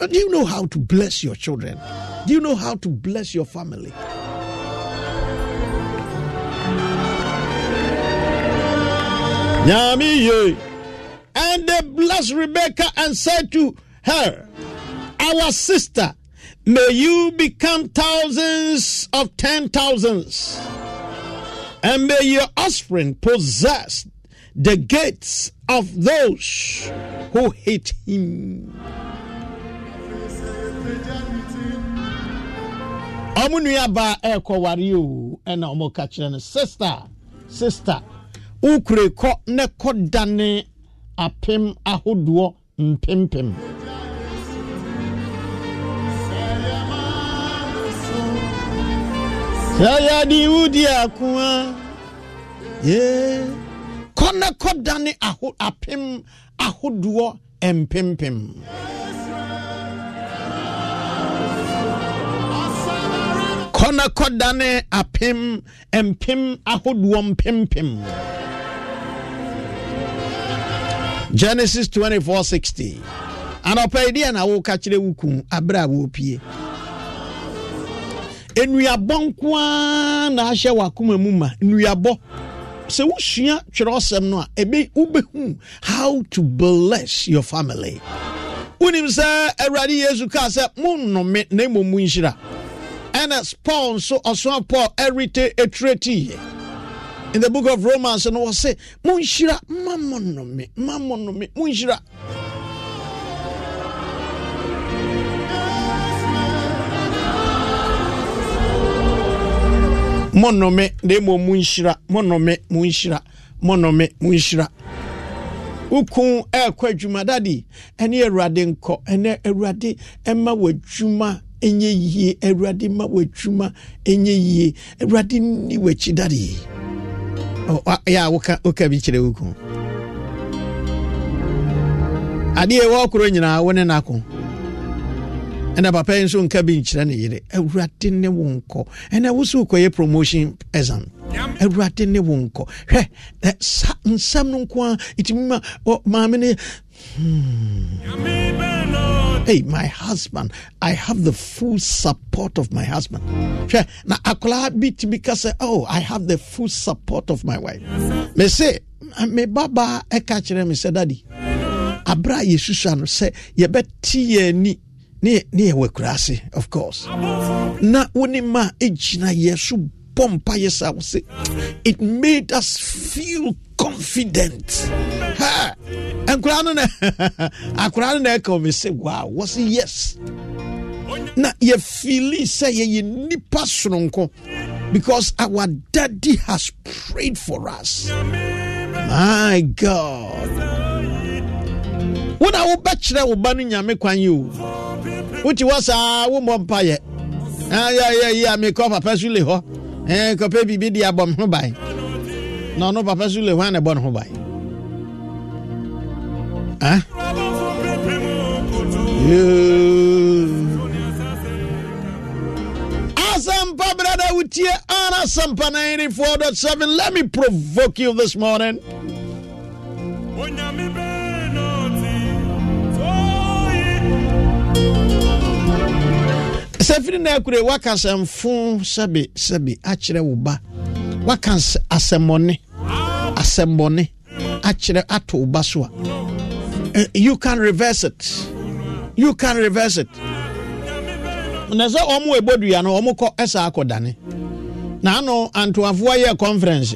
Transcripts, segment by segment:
Do you know how to bless your children? Do you know how to bless your family? And they blessed Rebecca and said to her, Our sister, may you become thousands of ten thousands, and may your offspring possess the gates of those who hate him. Ɔmo nuaba ɛrekɔ ware o ɛna ɔmo ka kyerɛ no sister sister wokure kɔ ne kɔ dane apem ahodoɔ mpempem. Sɛ yɛde wodi akoa ye kɔ ne kɔ dane aho apem ahodoɔ mpempem. kɔna kɔdane apem mpem ahodoɔ mpempem genesis 2460 anɔpa yi deɛ na woka kyerɛ wo kun aberɛ a wɔpie nnuabɔ nko ara na ahyɛ w'akoma mu ma nnuabɔ sɛ wosua twerɛsɛm no a ɛbɛ wobɛhu how to bless your family. Wonim sɛ awurade yesu kaa sɛ monnome na mmom mu nhyira ɛna paul nso ɔsoa paul ɛrete etireti in the book of romans no wɔ se monhyira ma mo nnome ma mo nnome monhyira monnome na mmom monhyira monnome monhyira monnome monhyira wokun ɛrekɔ eh, adwuma dade ɛne awurade nkɔ ɛnɛ awurade ɛma w'adwuma ɛnyɛ yie awurade ma w'adwuma. Ɛnyɛ yie awurade ni w'akyi dade. Yɛ a woka bi kyerɛ wo kun adeɛ ɛwɔ nyinaa wo ne nako. Ɛna papa yi nso nka bi nkyerɛ ne yere. Awurade ne wo nkɔ. Ɛna wo so wokɔyɛ promotion exam. Awurade ne wo nkɔ. Hwɛ nsɛm no nko a ɛtumi ma maame ne Hey, my husband, I have the full support of my husband. Now, bi ka sɛ, oh, I have the full support of my wife. Me say, me baba ɛka kyerɛ me sɛ, daddy, abira a yɛsusua no sɛ yɛbɛti yɛn ani ne yɛwɔ akuraase of course na wo ne ma bɔ mpa yɛ sa wo se it made us feel confident. Ha! Nkora no na akora no na ɛka me sɛ wow wɔ se yes? Na yɛfili sɛ yɛyɛ nipa soronko because our daddy has prayed for us. My god. Wona wobɛkyerɛ wo ba no nyame kwan yi o. Wote ah, ah, hɔ saa wommɔ mpayɛ yɛyɛyi a mekɔ papa so le hɔ Eh, kɔpɛ biribi de abɔ ho ban na ɔno papa so le hɔ a na ɛbɔ ne ho ban on ah? Asempa 94.7 let me provoke you this morning sɛ firi na akure waka asɛmfo sɛbe sɛbe akyerɛ wo ba waka asɛmmɔne asɛmmɔne akyerɛ ato wo ba so a you can reverse it. You can reverse it. Na sɛ ɔmo ɛbɔ dua no ɔmo kɔ ɛsa akɔdane na ano antoafoɔ yɛ conference.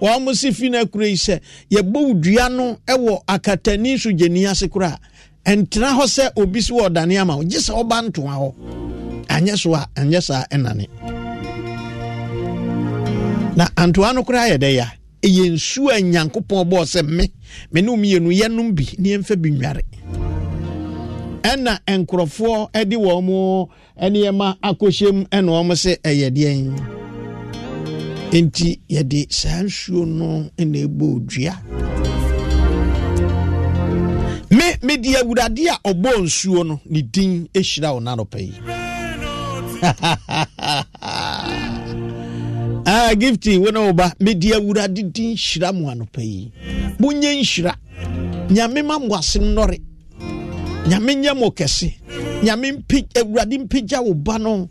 Wɔn mo si fi na akure yi sɛ yɛbɔ dua no ɛwɔ akatani so gyeni ase koraa ɛntena hɔ sɛ obi so wɔ ɔdane ama wo. Gye sɛ ɔba ntoa hɔ anyɛ so a ɛnyɛ saa ɛnane na antoa no koraa yɛ dɛ ya. Ɛyɛ nsuo a nyankopɔn bɔɔ sɛ me me ne mmienu yɛnom bi ne yɛmfa bi nnware. Ɛna nkurɔfoɔ de wɔn mo nneɛma akɔhyɛm ɛna wɔn sɛ ɛyɛ deɛn? Nti yɛde saa nsuo no na ɛbɔ dua me mede awurade a ɔbɔ nsuo no ne din hyira wo nanɔpa yi. Ah, gifty wo ne wo ba mede awurade din hyira mo anɔpa yi. Monyɛ nhyira. Nyame ma mo ase nnɔre. Nyame nyɛ mo kɛse. Nyame awurade mpagya wo ba no.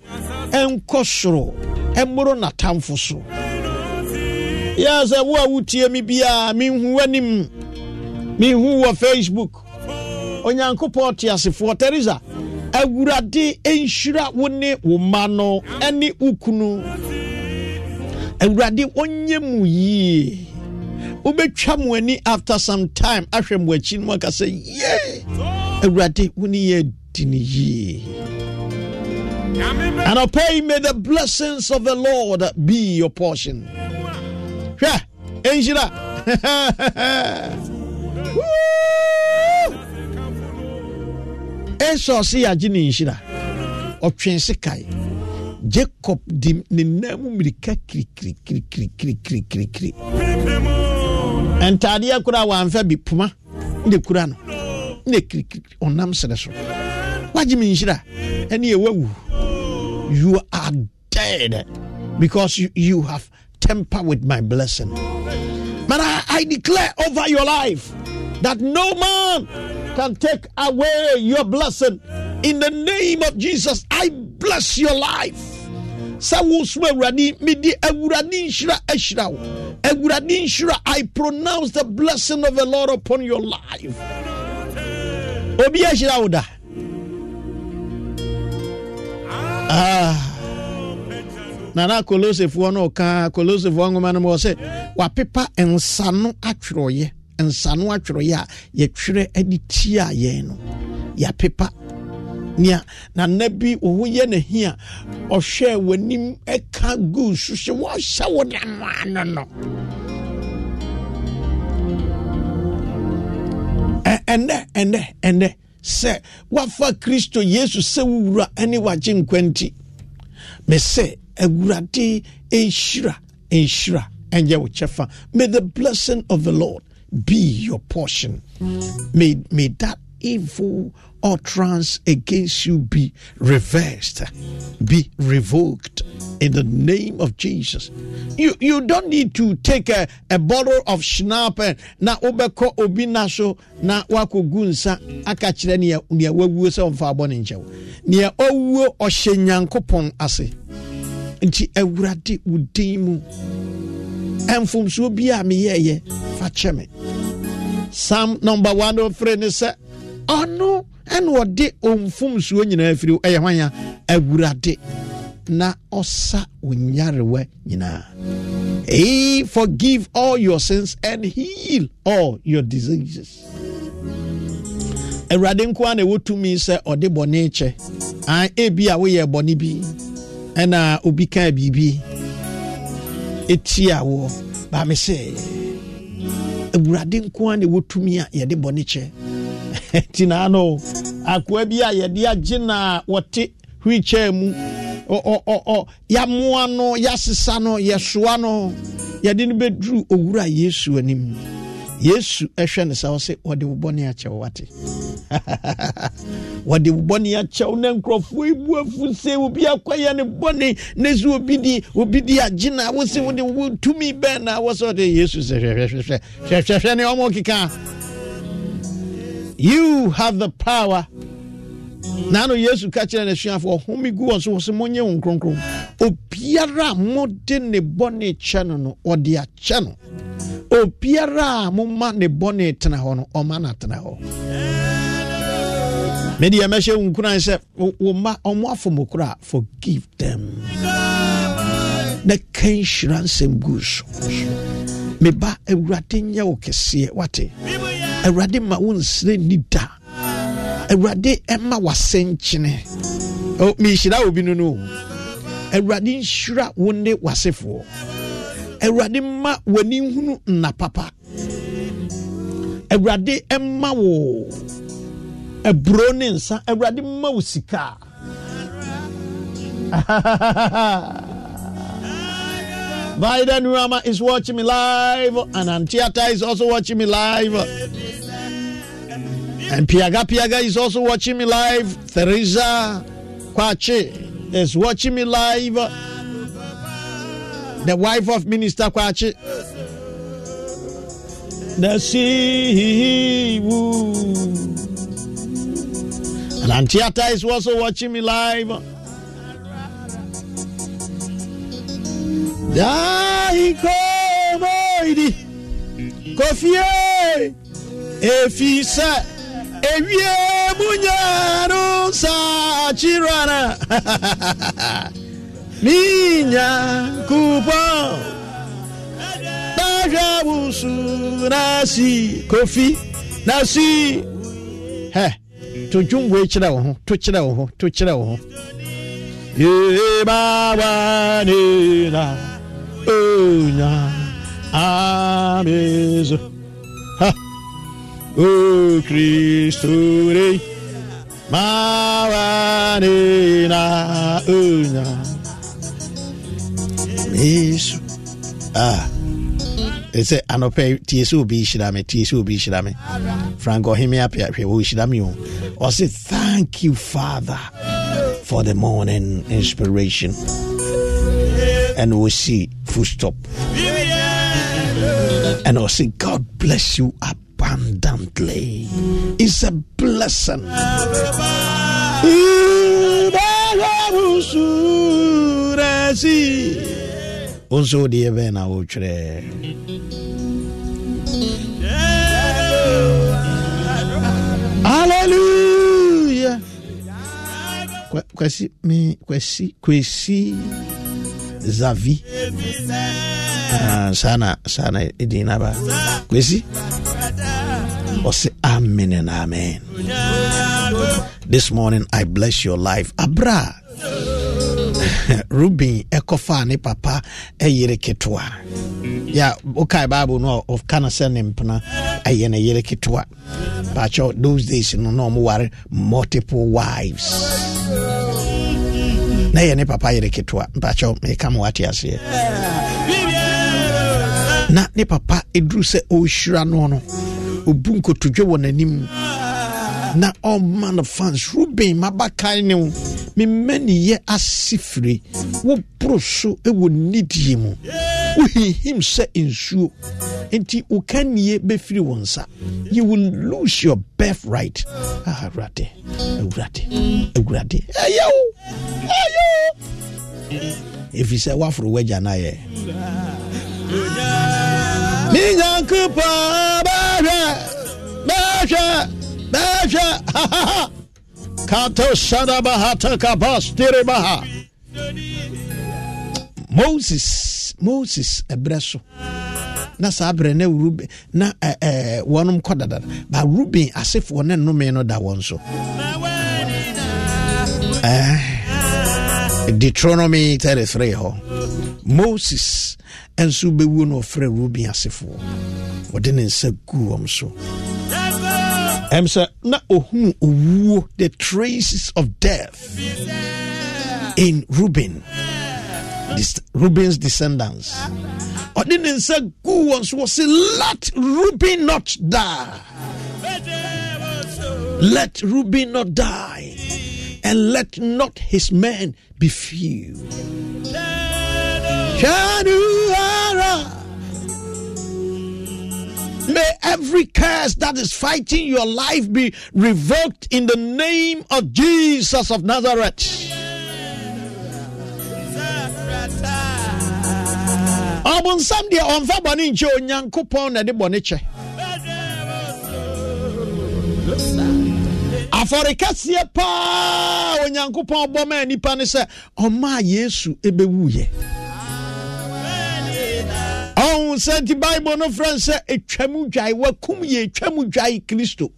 Ɛnkɔ soro. Ɛmmoro n'atamfo so. Yɛ sɛ wo a wotie me biaa menhu w'anim. Menhu wɔ facebook onyankopɔn te asefoɔ. Teresa awurade nhyira wo ne wo mma no ne wo kunu. Awurade ɔnyɛ mu yie. Wobɛtwa mo ani after some time ahwɛ mo akyi no mu aka sɛ ye! Awurade wo ne yɛ adi yie. And pray may the blessings of the lord be your portion. Hwɛ ɛnhyira esau se yɛagye ne nhyira ɔtwe se kae jacob di ne nan mu mmirika kirikirikirikirikiri ntadeɛ koraa wamfa bi poma ne kura no. Ne kirikiri ɔnam serɛ so. Wagye me nhyira ɛne ɛwawu you are dead. Because you, you have temper with my blessing. But I, I declare over your life that no man can take away your blessing. In the name of Jesus, I bless your life. sɛ wosom awurade mede awurade i pronounce the blessing of the lord upon your life obi ahyira wo da ah. nana kolosefoɔ no ɔka kolosefoɔ nwoma no ma sɛ wapepa nsa no atwerɛeɛ nsa no atwerɛeɛ a yɛtwerɛ de tia yɛn no. Yɛapepa. Nea nana bi wo ho yɛ n'ahi a ɔhwɛ w'anim ɛka gu so hyɛ wɔhyɛ wo namaa no no. Ɛnɛ ɛnɛ ɛnɛ sɛ woafa kristo yesu sɛ wowura ne wagye nkwa nti mesɛ awurade nhyira nhyira ɛnyɛ wo kyɛfa. May the blessing of the lord be your portion. May, may that evil utterance against you be reversed, be revoked in the name of Jesus. You you don't need to take a, a bottle of schnapp eh, na obeko obi na so na wakogu nsa aka kyerɛ nea nea wawuo sɛ ɔmfa abɔ ne nkyɛw nea ɔwuo ase. Nti awurade wo mu ɛmfomsoɔ bi a meyɛɛyɛ fa kyɛ me. Psalm number 103 ne sɛ ɔno ɛna ɔde ɔmfomsuo nyinaa firi ɛyɛ hwan a awurade na ɔsa wo nyarewa nyinaa. He forgive all your sins and heal all your diseases. Awurade nko a na ɛwɔ tumi sɛ ɔde bɔne kyɛ. Ebi a woyɛ bɔne bi ɛna obi kaa biribi ɛtia wɔ. Baame sɛ awurade nko a na ɛwɔ tumi a yɛde bɔne kyɛ. Nti naa no akoa bi a yɛde agye na wɔte wheelchair mu yɛamoa no yɛasesa no yɛsoa no yɛde no bɛduru owura yesu anim. Yesu ɛhwɛ sɛ wo sɛ wɔde wo bɔne akyɛw wate wɔde wo bɔne akyɛw na nkurɔfoɔ yi bu afu sɛ obi akɔyɛ ne bɔne na sɛ obi di obi di agye na wo sɛ wode wo tumi bɛn na wɔ sɛ ɔde yesu sɛ hwɛhwɛhwɛhwɛ hwɛhwɛhwɛ ne ɔmɔ keka you have the power na no yesu ka kyerɛ n'asuafoɔ ɔhome gu wɔn so wɔ sɛ monyɛ wo nkronkron obiara a mode ne bɔne kyɛ no no ɔde akyɛ no obiara a moma ne bɔne tena hɔ no ɔma no atena hɔ medeɛ mɛhyɛ wo nkuran sɛ wo ma ɔmo afomokoro a forgive them. Na ka nhyira nsɛm gu so. Meba awurade nyɛ wo kɛseɛ wate. Awurade ma wo nsere ni da. Awurade ɛma wasɛnkyene mehyira obi no no awurade nhyira wo ne wasefoɔ. Awurade ma w'ani hunu nna papa awurade ɛma wo aburo ne nsa. Awurade ma wo sika. Vida Nuama is watching me live, and Antiata is also watching me live. And Piaga Piaga is also watching me live. Teresa Kwache is watching me live. The wife of Minister Kwache. The And Antiata is also watching me live. Dai komoidi kofie efisa ewie munyaro sa chirana. Minya kupo. Daja busu nasi kofi nasi. He to dwom wei kyerɛ wo ho to kyerɛ wo ho to kyerɛ wo ho yebawanina onya amezo o kristo re mawanina onya meso ah ɛsɛ anɔpɛ tie sɛ obi hyira me tie sɛ obi hyira me frank o ɔse thank you father for the morning inspiration. And we'll see full stop. And I'll say God bless you abundantly. It's a blessing. Nso deɛ bɛn na wotwerɛ hallelujah kwasi me kwasi kwasi zavi uh, sana sana ɛdin naba kwasi ɔse amen and amen. This morning i bless your life. Abra. Ruben ɛkɔfaa ne papa ɛyere ketewa ya wokae bible no ɔka no sɛ ne mpena ɛyɛ ne yere ketewa baakyɛ those days no na ɔmo ware multiple wives. Na ɛyɛ ne papa yere mpakyɛ meka ma wate na ne papa ɛduru sɛ ɔhyira no no ɔbu nkotodwe wɔ n'anim. Na ɔma no fans ruben mabakan ne wo memma niyɛ ase fire woboro so wɔ nidie mu. Wohinhim sɛ nsuo. Enti woka nnie bɛfiri wo nsa. You will lose your birth right ah, awurade awurade awurade. Ɛyɛ wo ɛyɛ wo. Ɛfiri sɛ woaforo w'agya no ayɛ me nyankopɔn bɛhwɛ bɛhwɛ bɛhwɛ kato sadabahata kabastiribaha moses moses ɛberɛ so. Na saa berɛ na ruben na eh, eh, wɔnom kɔ ba ruben asefoɔ ne nnome no da wɔn so. Eh, deuteronomy 33 hɔ. Moses nso bɛwuo no ɔfrɛ ruben asefoɔ wɔde ne nsa guu wɔm so. Ɛm sɛ na ohunu owuo the traces of death in ruben Dis- ruben's descendants. Ɔde ne nsa gu wɔn so wɔse let ruben not die. Let ruben not die and let not his men be few. Shanuara. May every curse that is fighting your life be revoked in the name of Jesus of Nazareth. ɔbonsam deɛ ɔmfa bɔne nkyɛ onyankopɔn na de bɔne kyɛ afɔrekɛseɛ paa onyankopɔn bɔ maa nnipa ne sɛ ɔmaa yesu ɛbɛwuyɛ ɔhu sɛ nti bible no frɛ sɛ ɛtwam dwae wakum yɛ ɛtwam dwae kristo.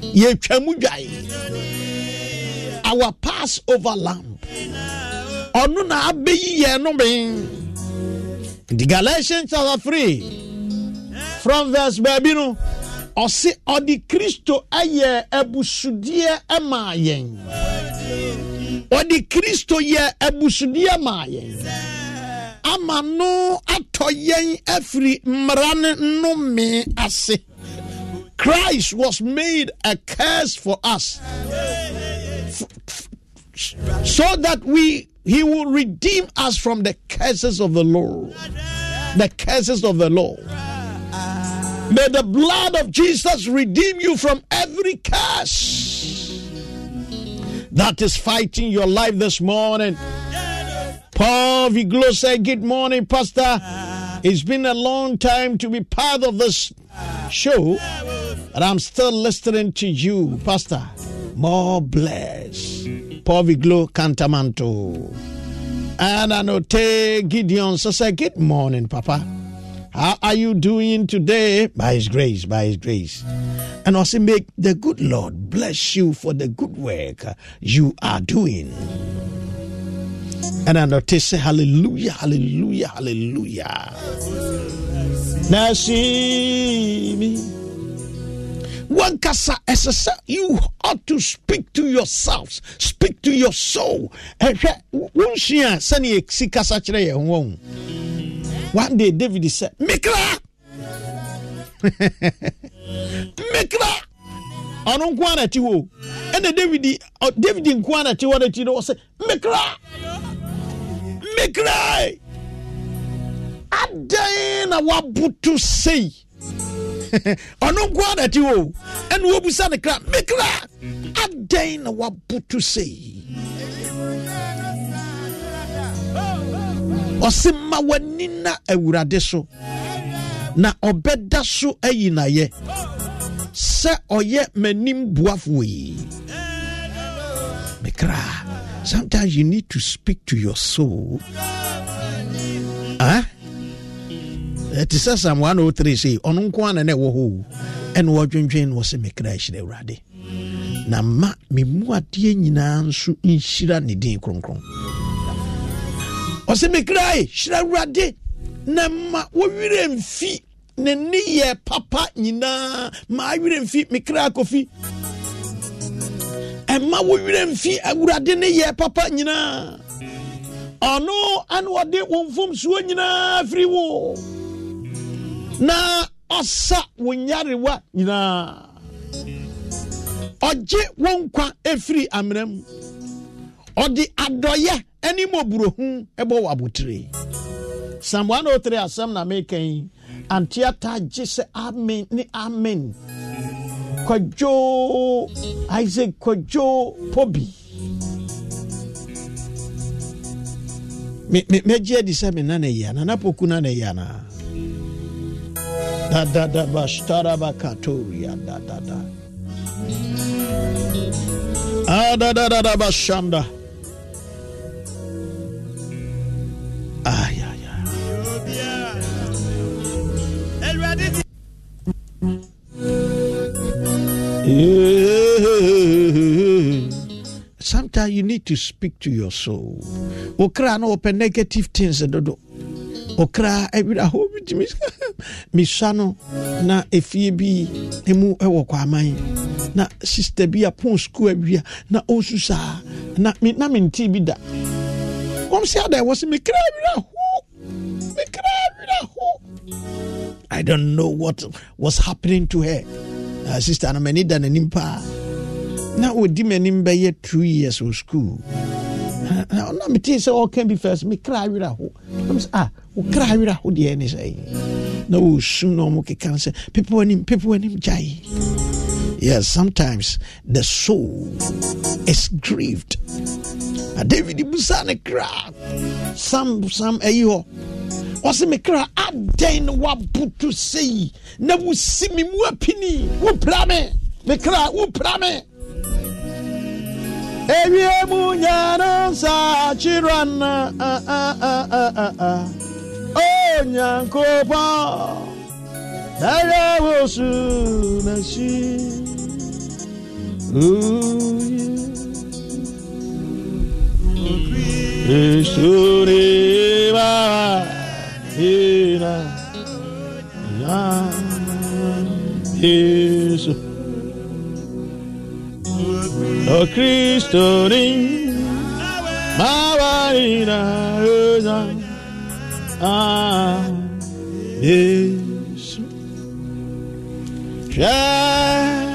Yɛtwam dwae our pass over lamp ɔno na abɛyi yɛn no ben nti galatians chapter 3 from verse baabi no ɔse ɔde kristo ayɛ abusudeɛ maa yɛn. Ɔde kristo yɛ abusudeɛ maa yɛn ama no atɔ yɛn afiri mmara ne nnome ase. Christ was made a curse for us. So that we he will redeem us from the curses of the law. The curses of the law. May the blood of jesus redeem you from every curse that is fighting your life this morning. Paul Viglo said, Good morning, Pastor. It's been a long time to be part of this show, and I'm still listening to you, Pastor. More bless. Paul Viglo Kantamanto. And Anote Gideon so say, Good morning, Papa. How are you doing today? By His grace, by His grace. And also make the good Lord bless you for the good work you are doing. And I notice say, Hallelujah, Hallelujah, Hallelujah. Now see me. One kasa you ought to speak to yourselves speak to your soul. One day david said mekra mekra ɔno nko a na ti ɛna david david nko a na ti hɔ n'akyi no ɔsɛ mekra mekra adan na wabutu sei. Ɔno nko a na ti hɔ ɛna wɔbusa ne kra mekra adan na wabutu sei. Ɔse ma w'ani na awurade so na ɔbɛda so ayi n'ayɛ sɛ ɔyɛ m'anim boafo yi mekra sometimes you need to speak to your soul. Huh? ɛte sɛ sam 103 sei ɔno nko ana na ɛwɔ hɔ o mekra hyerɛ awurade na ma me mu adeɛ nyinaa nso nhyira ne din kronkron. Ɔsɛ mekrae hyira awurade na ma wɔwerɛ mfi. Ne nneyɛ papa nyinaa ma awerɛ mfi mekra kofi ɛma wɔwerɛ mfi awurade ne yɛ papa nyinaa ɔno ane ɔde wo mfomsuo nyinaa firi wo. Na ɔsa wo nyarewa nyinaa ɔgye wo nkwa ɛfiri amena mu. Ɔde adɔyɛ ne mmɔburohu bɔ wɔ abotire. Psalm 103 asɛm na meka yi anteata gye sɛ amen ne amen. Kwadwo isaac kwadwo pobi. Mɛgye adi sɛ me nana yi ana na poku nana yi ana dadada bashtarabakatoria dadada adadadada ah, bashanda Sometimes you need to speak to your soul. Okra no open negative things dodo. Okra ebira ho bitimi misua no na efie bi emu eh, ɛwɔ kwaman na sister bi apon school eh, awia na osu saa na me na me nti bi da. Wɔn si ada me kra awira ho. Me kra awira ho. I don't know what was happening to her uh, sister na m'ani da n'anim paa na odi m'anim bɛyɛ two years wɔ school na metee sɛ ɔka bi first me kra awerɛ ho nam sɛ ah wo kra awerɛ ho deɛ ne sɛ na wɔsu na ɔmo keka no sɛ pepe w'anim pepe w'anim gyae. Yes sometimes the soul is grieved. Na david busa ne kra. Sam sam ayi hɔ. Ɔsɛ me kra adɛn na woaboto sei? Na wosi me mu apini wopra me. Me kra wopra me ewie mu nyana nsa kyerɛna o nyankopɔn ɛyɛ wo su na si Esuri ba ina ya Jesus O Cristo ni mawaina eza ah Yesu Janua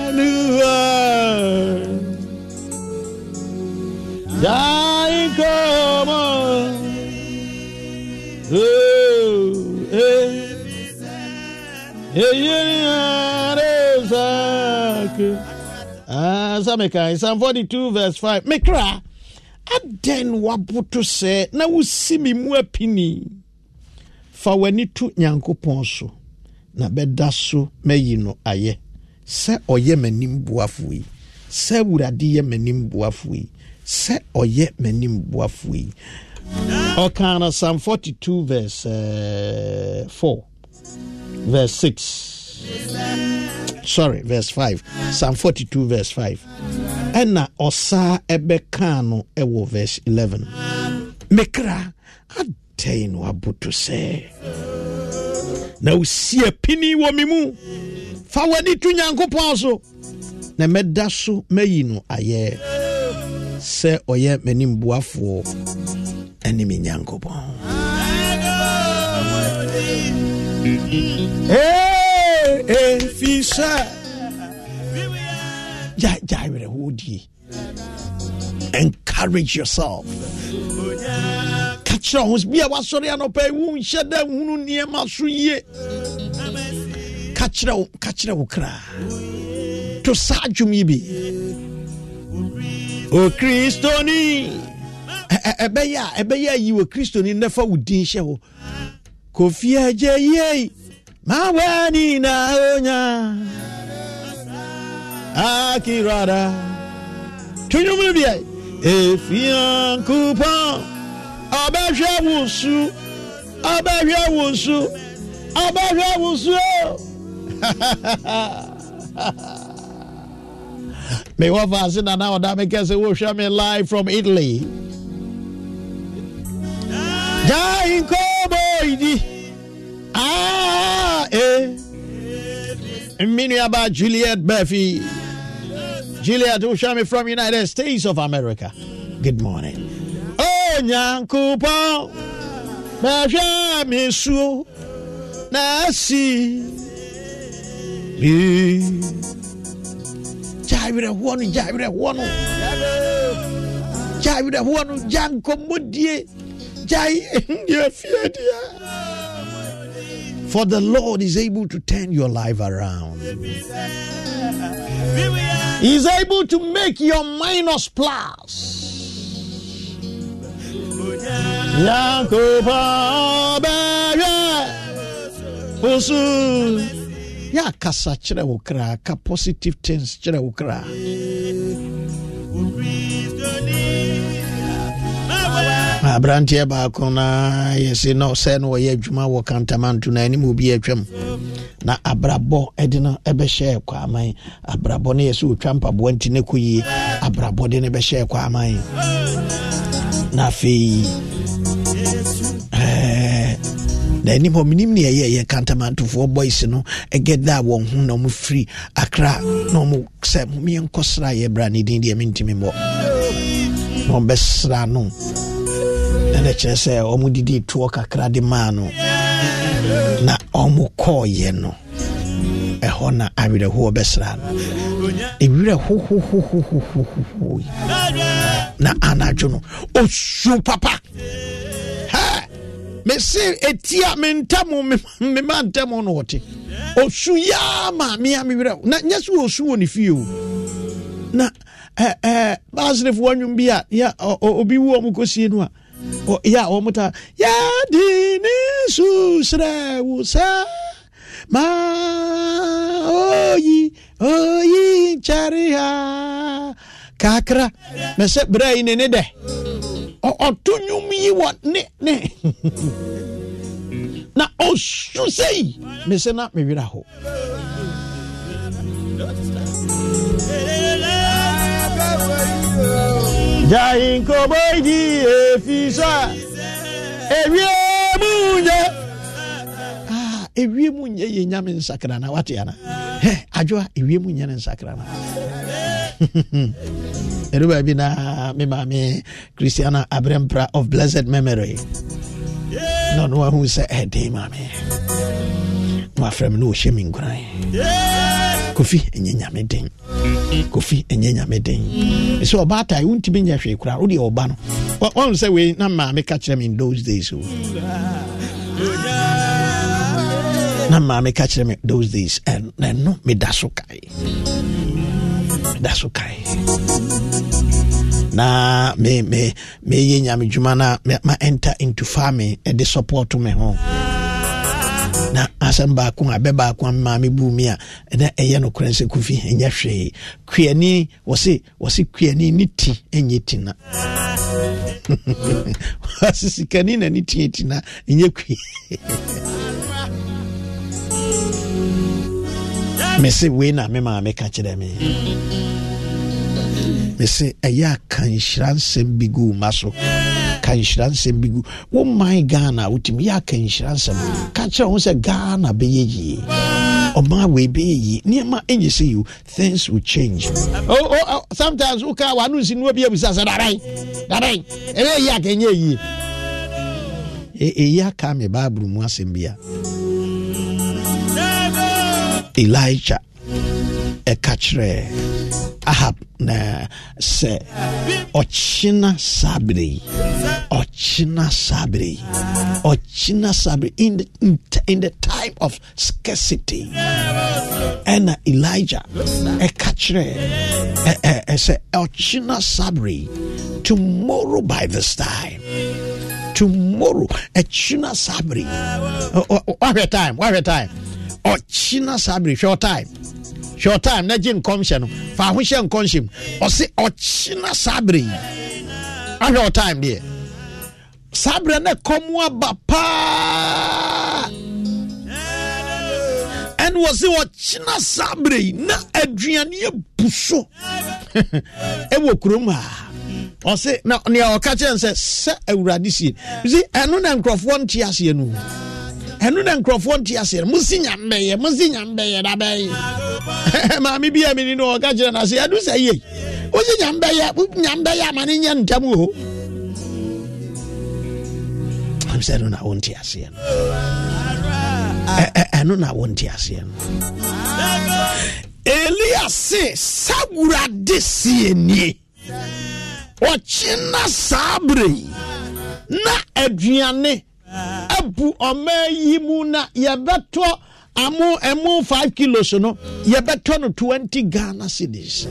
Dai como Oh eh Eh eh eh sɛ mekae psalm 42 verse 5 mekra adɛn waboto sɛ na wosi me mu apini. Fa w'ani to nyankopɔn so na bɛda so mayi no ayɛ. Sɛ ɔyɛ m'anim boafo yi sɛ awurade yɛ m'anim boafo yi sɛ ɔyɛ m'anim boafo yi. Ɔka no psalm 42 verse uh, 4 verse 6 sorry verse 5 psalm 42 verse 5 ɛna ɔsaa ɛbɛkaa no ɛwɔ verse 11 mekra adɛn no aboto sɛ? Na wosi apini wɔ me mu. Fa w'ani to nyankopɔn so. Na mɛda so mayi no ayɛ. Sɛ ɔyɛ m'animboafoɔ ɛne me nyankopɔn ɛfi sɛ gyae werɛhoɔ die encourage yourself. Ka kyerɛ ho bi a wasɔre anɔpɛ wonhyɛ da hunu nneɛma so yie ka kyerɛ wo kraa to saa dwom yi bi o kristoni ɛbɛyɛ a ɛbɛyɛ ayi wɔ kristoni nɛfa wo din hyɛ hɔ kofi agye yei mabwani na onya. Akirada. Tunyumuni bia. Efiyan kupon ọbẹhwẹ wusu ọbẹhwẹ wusu ọbẹhwẹ wusu o mewɔ faase oda ɔda mekɛ sɛ wohwɛ me live from italy. Gyae nkɔbɔ idi. Ah, eh. me juliet Buffy. juliet me from united states of america. Good morning. Oh nyankopɔn bɛhwɛ me suo na asi gya awerɛhoɔ no gya awerɛhoɔ no gya awerɛhoɔ no gya for the lord is able to turn your life around. He is able to make your minus plus. Yɛ akasa kyerɛ wo kraa ka positive things aberanteɛ baako na yɛse no sɛ no wɔyɛ adwuma wɔ kantamanto na anim obi atwam. Na abrabɔ ɛde no ɛbɛhyɛ kɔ aman abrabɔ no yɛ ɔtwa mpaboa nti ne kɔ abrabɔ de no bɛhyɛ kɔ aman na afei na anim hɔ menim ne ɛyɛ yɛ kantamantofoɔ boys no ɛgɛ da a wɔn ho na ɔmo firi akra na ɔmo sɛ momeɛnkɔ sra yɛ bra ne din deɛ mentimi mmɔ na ɔmbɛsra no. Ɛna kyerɛ sɛ ɔmo didi toɔ kakra de maa no na ɔmo kɔɔyɛ no ɛhɔ na awerɛhoɔ bɛsra no. Ɛwerɛ hohohohohoho na anadwo no ɔsu papa. Mese ɛtia mentam mema ntam no wɔte ɔsu yaa ma mea mewerɛ na nyɛ sɛ ɔsu wɔ ne fie o. Na baserefoɔ nwom bi a obi wu ɔmo no a yɛ a ɔmo ta yɛde ne su serɛ wo sɛ ma oyi oyi nkyɛre ha kakra. Na sɛ berɛ yi ne ne dɛ ɔto yi ne ne na ɔsu sɛi me sɛ na ho. gyae nkɔbɔ di ɛfi sɛ ɛwie mu nyɛ ɛwie mu nyɛ yɛ nyame nsakra na wate ana? Adwoa ɛwie mu nyɛ ne nsakra na. Ɛno baabi na me maame christiana abrɛmpra of blessed memory. Na ɔno wahu sɛ ɛden maame na wafrɛ me na ɔhyɛ me nkuran kofi ɛnyɛ nyame den. Kofi ɛnyɛ nyame den. Ɛsɛ ɔbaatae wontumi nyɛ hwee koraa. Wodeɛ ɔba no. Wahu sɛ wei na maame ka kyerɛ me in those days o. Na maame ka kyerɛ me those days ɛno meda so kae. Da so kae. Na me me meyɛ nyame dwuma na ma enter into farming ɛde support me ho na asɛm baako a bɛ baako a maame bu mi a ɛna ɛyɛ no korɛ sɛ kofi ɛnyɛ hwee. Kuani wɔse wɔse kuani ne ti ɛnyɛ ti na. Wɔse sikani na ne ti ti na ɛnyɛ kue mese wei na me maame ka kyerɛ me. Mese ɛyɛ a ka nhyira nsɛm bi gu ma so ka nhyira nsɛm bi gu. Wo man ghana wotumi yɛ aka nhyira nsɛm ka kyerɛ ho sɛ ghana bɛyɛ yie. Ɔma wei bɛyɛ yie. Nneɛma ɛnyɛ sɛ you things will change. Oh, oh, oh, sometimes woka wano nsi noa bi abisa sɛ dadan dadan ɛbɛyɛ yie aka ɛnyɛ yie. Ɛyi aka me bible mu asɛm bi a. Elijah ɛka kyerɛ ahab na sɛ ɔkyena saa bere yi ɔkyena saa ɔkyena in the, in, in the time of scarcity. Ɛna elijah ɛka kyerɛ ɛsɛ ɔkyena saa tomorrow by this time. Tomorrow ɛkyena saa bere wahwɛ time wahwɛ time ɔkyena saa bere. Hwɛ time hwɛ time na gye nkɔmhyɛ no. Fa ho hyɛ nkɔmhyɛ mu. Ɔse ɔkyena saa bere yi. Ahwɛ time deɛ. Saa berɛ no ɛkɔm aba paa. Ɛne wɔ se ɔkyena saa berɛ yi na aduane abu so. Ɛwɔ kurom a ɔse na nea ɔka kyerɛ sɛ sɛ awurade sie. Si ɛno na nkurɔfoɔ nte aseɛ no ɛno na nkurɔfoɔ nte aseɛ no mosi nyam bɛyɛ mosi nyam bɛyɛ da bɛyɛ maame bi a meni no ɔka kyerɛ no ase ɛdo sɛ yei wosi nyam bɛyɛ nyam bɛyɛ ama ne nyɛ ntam o. Am sɛ ɛno na wonte aseɛ no ɛno na wonte aseɛ no elia se sawurade sie nie ɔkyena saa bere na aduane abu ɔmaa yi mu na yɛbɛtɔ amo ɛmo five kilos no yɛbɛtɔ no twenty ghana cedis.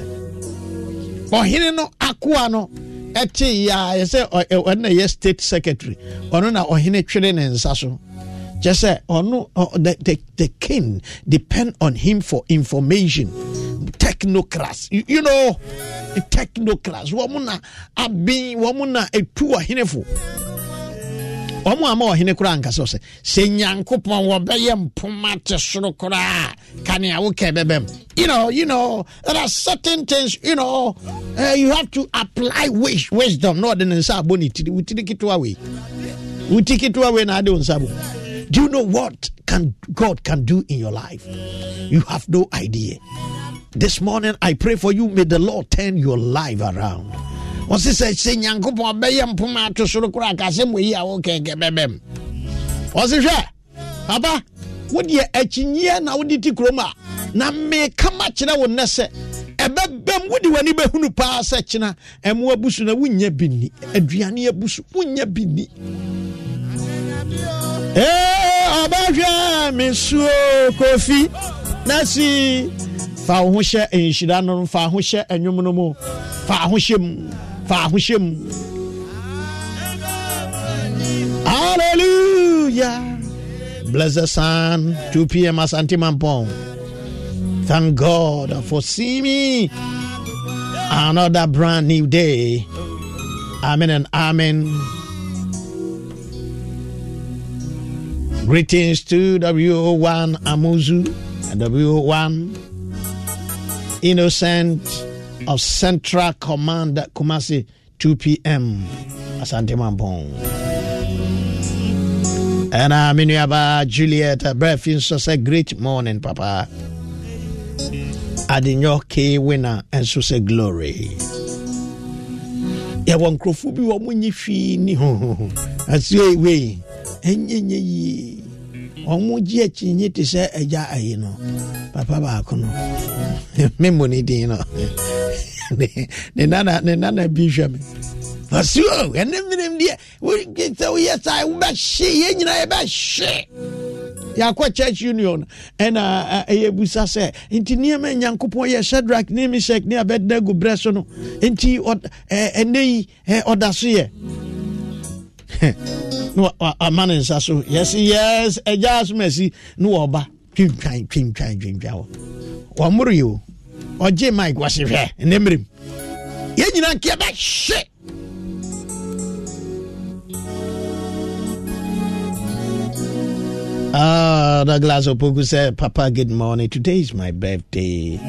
Ɔhene no akoa no ɛte yɛ a yɛsɛ ɔno yɛ state secretary. Ɔno na ɔhene twere ne nsa so. Kyɛ sɛ ɔno the, the, the king depend on him for information. Technocrats you, you know technocrats wɔn na abin wɔn na etu ɔhenefo wɔn a ma ɔhene koraa nkasa sɛ sɛ nyankopɔn wɔbɛyɛ mpoma te soro koraa kanea wokɛ bɛbɛm. You know you know there are certain things you know uh, you have to apply wish, wisdom. Na ɔde ne nsa abɔ ne tiri wotiri ketewa wei. Woti ketewa wei na ade wo nsa bɔ do you know what can God can do in your life? You have no idea. This morning I pray for you. May the Lord turn your life around wɔse sɛ sɛ nyankopɔn bɛyɛ mpoma ato soro koraa ka asɛm wɔyi a wokɛnkɛ bɛbɛm. Ɔse hwɛ papa wodeɛ akyinyiɛ na wode ti kurom a na meka ma kyerɛ wo nnɛ sɛ ɛbɛbɛm wode w'ani bɛhunu paa sɛ kyena ɛmo abu so na wonnya bi ni aduane abu so wonnya bi ni ɔbɛhwɛ me suo kofi. Na si fa wo ho nhyira no fa ho hyɛ no mu fa ho mu fa ho hyɛ mu hallelujah blessed sun 2 p.m asante mampong. Thank god for seeing me. Another brand new day. Amen and amen. Greetings to wo1 amuzu and wo1 innocent of Central Command Kumasi 2 p.m. Asante Mampong. And uh, Minuaba Juliet Brefin so say great morning, Papa. Adinyo K winner and so say glory. yɛwɔ nkurɔfoɔ bi wɔ mo nye hwii ni ho ɔmo gye akyi nye te sɛ agya ayi no papa baako no memo ne din no ne nana ne nana bi hwɛ me ɔsi o ɛne mmerem deɛ sɛ woyɛ saa wobɛhye yɛn nyinaa yɛbɛhye yɛakɔ church union. Ɛna ɛyɛ busa sɛ nti nneɛma nyankopɔn yɛ shadrach ne meshak ne abɛdena gu so no nti ɛnɛ yi ɔda so yɛ ama ne nsa so. Yɛsi yes agya asomasi ne wɔba twintwan twintwan twintwan wɔ wɔmmoro o. Ɔgye mike wɔse hwɛ. Ne mmerem yɛn nyinaa nkeɛ bɛhye Ah, Douglas Opoku said, Papa, good morning. Today is my birthday.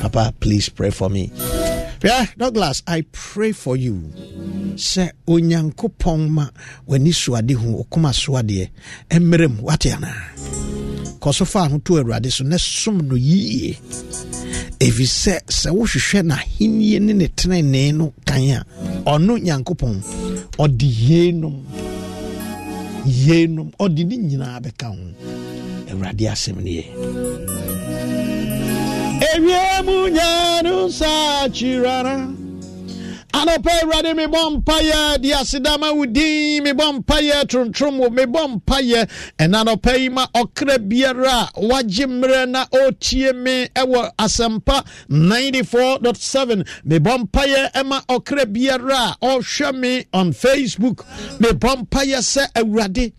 Papa, please pray for me. Yeah, Douglas, I pray for you. Sɛ onyankopɔn ma w'ani soade ho ɔkoma soadeɛ mmerɛ mu anaa kɔ so fa ho awurade so na som no yie. Ɛfiri sɛ wohwehwɛ n'ahennie ne ne tenenee no kan a ɔno nyankopɔn ɔde yeinom yeinom ɔde ne nyinaa bɛka ho. Awurade asɛm no ewiem nya no nsa kyirara anɔpɛ awurade mebɔ mpayɛ de asedama wo din mebɔ mpayɛ trontrom wo mebɔ mpayɛ ɛna anɔpɛ yi ma ɔkra biara a wagye mmerɛ na ɔtie me ɛwɔ asɛmpa 94.7 mebɔ mpayɛ ɛma ɔkra biara a ɔhwɛ me on facebook. Mebɔ mpayɛ sɛ awurade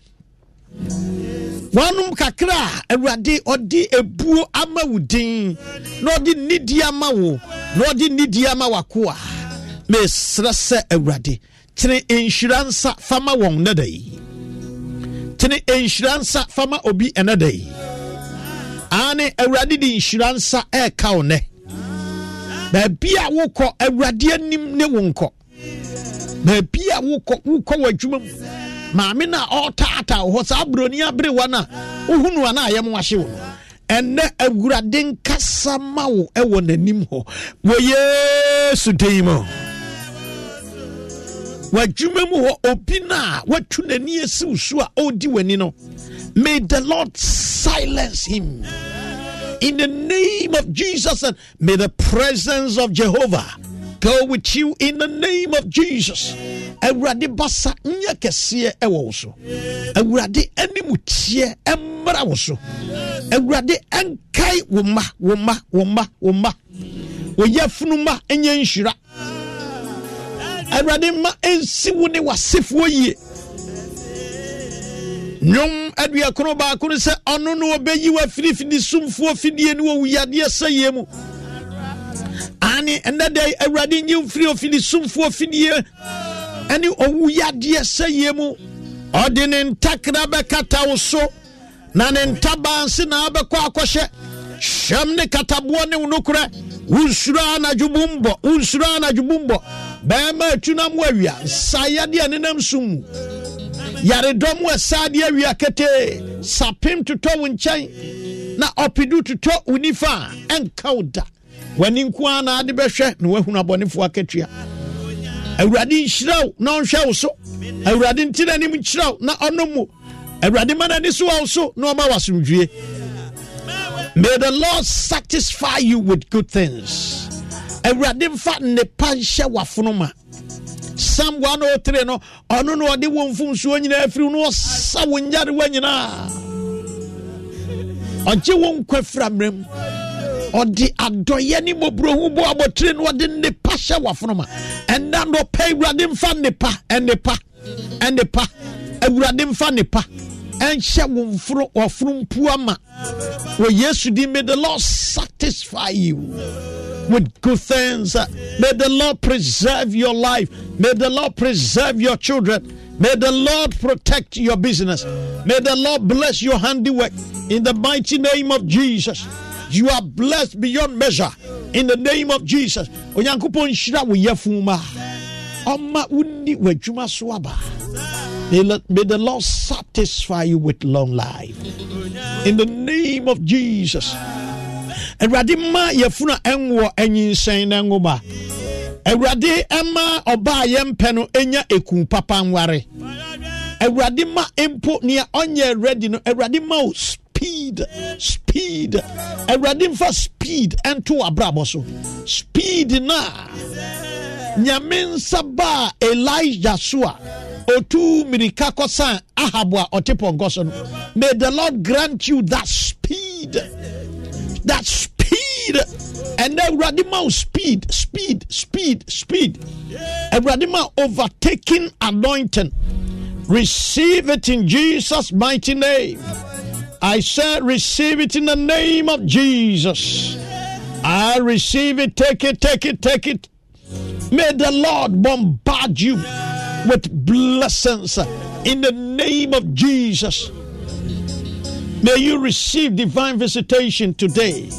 wɔnom kakra a awurade ɔde ebuo ama wo din na ɔde nidi ama wo na ɔde nidi ama wakoa. Mesrɛ sɛ awurade tene nhyira nsa fama wɔn nada yi. Tene nhyira nsa fama obi ɛnɛ da yi. Ane awurade de nhyira nsa ɛɛka wo nɛ baabi a wokɔ awurade anim ne wo nkɔ. Baabi a wokɔ wokɔ wɔ adwuma mu maame no a ɔtaata wo hɔ. Saa buroni abere wa no a wohunu a na ayɛ mo ahye wo no. Ɛnɛ awurade nkasa ma wo ɛwɔ n'anim hɔ. Wɔ yesu din mu. W'adwuma mu hɔ obi no a watu n'ani asiw so a ɔredi w'ani no. May the lord silence him. In the name of jesus and may the presence of jehovah go with you in the name of Jesus. Awurade basa nyɛ kɛseɛ ɛwɔ wo so. Awurade animuteɛ ɛmmra wo so. Awurade ɛnkae wo mma wo mma wo mma wo mma. Wo yɛfunu ma ɛnyɛ nhyira. Awurade ma ɛnsi wo ne w'asefoɔ yie. nnwom aduakono baako no sɛ ɔno no wɔbɛyi w'afirifidi sumfoɔ fidie ne wɔwu yadeɛ sɛ yie mu ane ɛnɛ da awurade nye mfiri ofidi sumfoɔ fidie ɛne ɔwu yadeɛ sɛ yie mu. Ɔde ne ntakra bɛkata wo so na ne ntabanse na abɛkɔ akɔhyɛ. Hyɛm ne kataboɔ ne wo nokorɛ. Wonsuro anadwo bumbɔ wonsuro anadwo bumbɔ bɛrima atu nam awia nsayadeɛ nenam sum mu. Yaredɔm wɔ awia ketee sapem totɔ wo nkyɛn na ɔpedu totɔ wo nifa a ɛnka wo da w'ani nko ara na ade bɛhwɛ na wahunu abɔnefoɔ akatua. Awurade nhyira wo na ɔnhwɛ wo so. Awurade nti n'anim wo na ɔnom wo. Awurade ma n'ani so wɔ wo so na ɔma w'asomdwie may the lord satisfy you with good things. Awurade mfa nnepa nhyɛ w'afono ma. Psalm 103 no ɔno no ɔde wɔ mfomsuo nyinaa afiri no ɔsa wo nyarewa nyinaa. Ɔgye wo nkwa fira mmerɛ mu ɔde adɔyɛ ne mmɔborɔhu bɔ abɔtire no ɔde nnepa hyɛ w'afono ma. Ɛnna nɔpɛ awurade mfa nnepa ɛnnepa ɛnnepa awurade mfa nnepa. Ɛnhyɛ wo mforo ɔforo mpu ama. Wɔ yesu din may the lord satisfy you with good things. May the lord preserve your life. May the lord preserve your children. May the Lord protect your business. May the Lord bless your handiwork. In the mighty name of Jesus. You are blessed beyond measure in the name of Jesus. Onyankopɔn nhyira wo yɛfun ma. Ɔma wuni w'adwuma so aba. May, the Lord satisfy you with long life. In the name of Jesus. Awurade ma yɛfunu ɛnwɔ anyinsɛn na nwoma. Awurade ɛma ɔbaa yɛmpɛ no enya eku papa nware. Awurade ma mpo nea ready no awurade speed speed. Awurade mfa speed ɛnto abrabɔ so. Speed na nyame nsa elijah so otu mirika kɔsan ahabo a ɔte pɔnkɔ so no. May the lord grant you that speed that speed. And awurade ma speed speed speed speed. Awurade ma overtaking anointing. Receive it in jesus mighty name i said receive it in the name of jesus i receive it take it take it take it may the lord bombard you with blessings in the name of Jesus. May you receive divine visitation today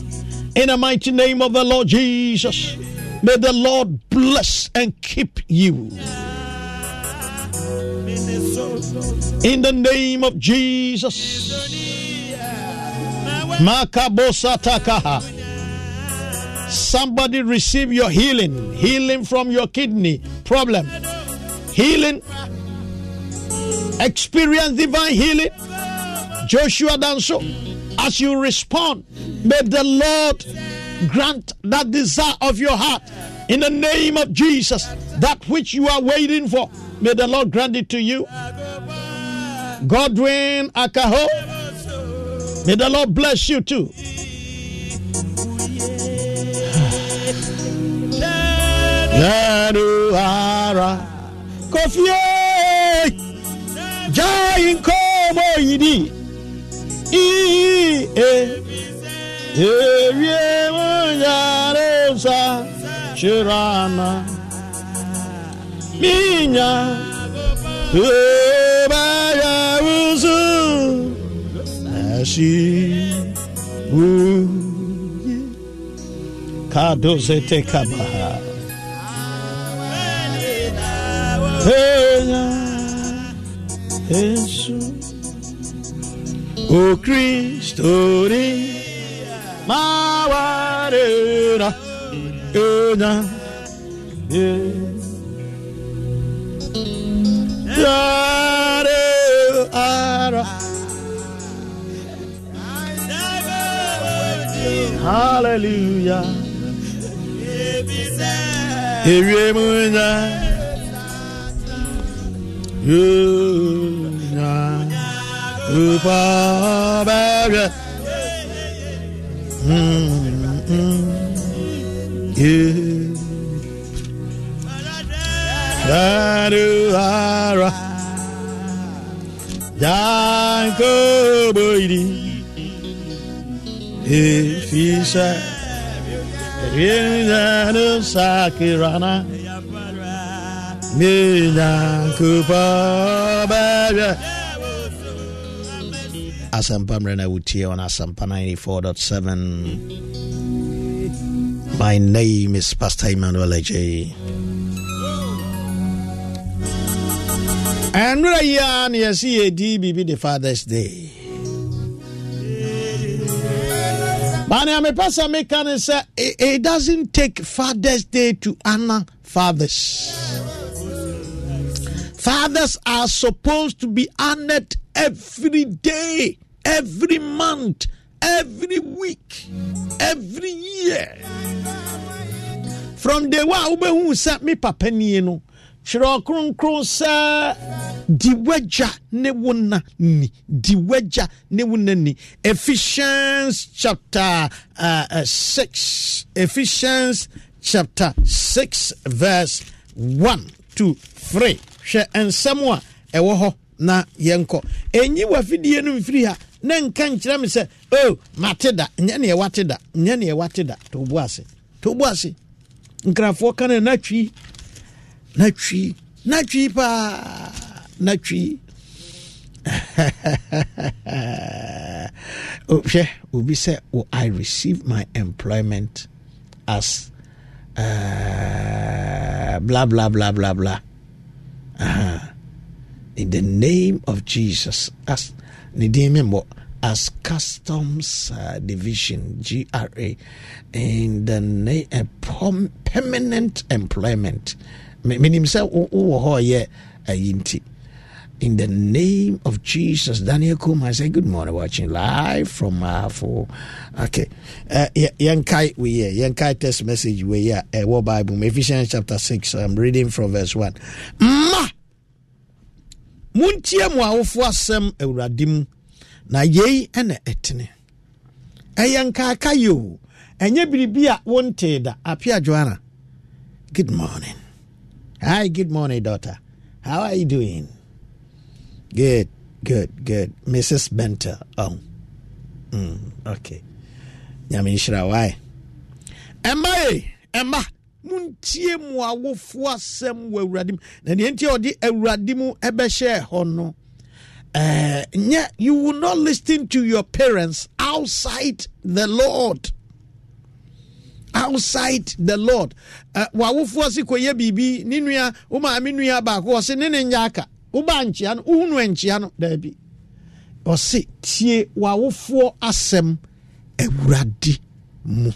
in the mighty name of the Lord Jesus. May the Lord bless and keep you. In the name of Jesus. Somebody receive your healing, healing from your kidney problem healing, experience divine healing. Joshua Danso, as you respond, may the Lord grant that desire of your heart in the name of Jesus. That which you are waiting for, may the Lord grant it to you. Godwin Akaho, may the Lord bless you too. kofie eh. jai ebaya uzu. Ashi. Wu. Kadoze tekabaha Jesus, o Cristo Mawarena, Una, Ara. Hallelujah. Munya. Mm-hmm. Yuna Upa Baga Dadu Ara Janko Boidi Ifisa Rinjanu Sakirana na wotie on asɛmpa 94.7 my name is pastor emmanuel agye ɛnwerɛ yi a ne yɛse yɛdi biribi de fathers day But I'm a person making say it doesn't take Father's Day to honor fathers. Fathers are supposed to be honored every day, every month, every week, every year. From the one who sent me papa ni no, kyerɛ kronkron sɛ di wagya ne wo na ni. Di wagya ne wo na ni. Ephesians chapter uh, uh, 6 ephesians chapter 6 verse 1 to 3 hwɛ nsɛm a ɛwɔ hɔ na yɛnkɔ. Ɛnyi wafidie no mfiri ha na nka nkyerɛ me sɛ o oh, mate da. Nyɛ neɛ wate da. Nyɛ neɛ wate da. To bo ase. To bo ase. Nkrafoɔ ka no natwi natwi natwi paa natwi. Hwɛ obi sɛ oh, i receive my employment as uh, blah blah blah blah blah. Uh, in the name of Jesus, as as customs uh, division GRA in the name uh, permanent employment. Meaning, say, oh, yeah, in the name of Jesus. Daniel Kuma, I say good morning, watching live from uh, for okay. Uh, Yankai, we yeah, Yankai test message we yeah, uh, what Bible, Ephesians chapter six. I'm reading from verse one. Ma, montie mu awofo asɛm awurade na yei ɛna ɛtene ɛyɛ nkaaka yi o ɛnyɛ biribi a wontee da apia joanna good morning hi good morning daughter. How are you doing? Good good good. Mrs benter oh mm, okay. Nyame nhyira wae ɛma ye ɛma montie mu awofoɔ asɛm wɔ awurade mu. Na deɛ nti ɔde awurade mu yeah, you will not listen to your parents outside the Lord. Outside the Lord. Wawofoɔ si kɔyɛ biribi ne nua wo maame nua baako ɔse ne ne nyɛ aka. Woba nkyia no wohunu ankyia no daabi. Ɔse tie wawofoɔ asɛm awurade mu.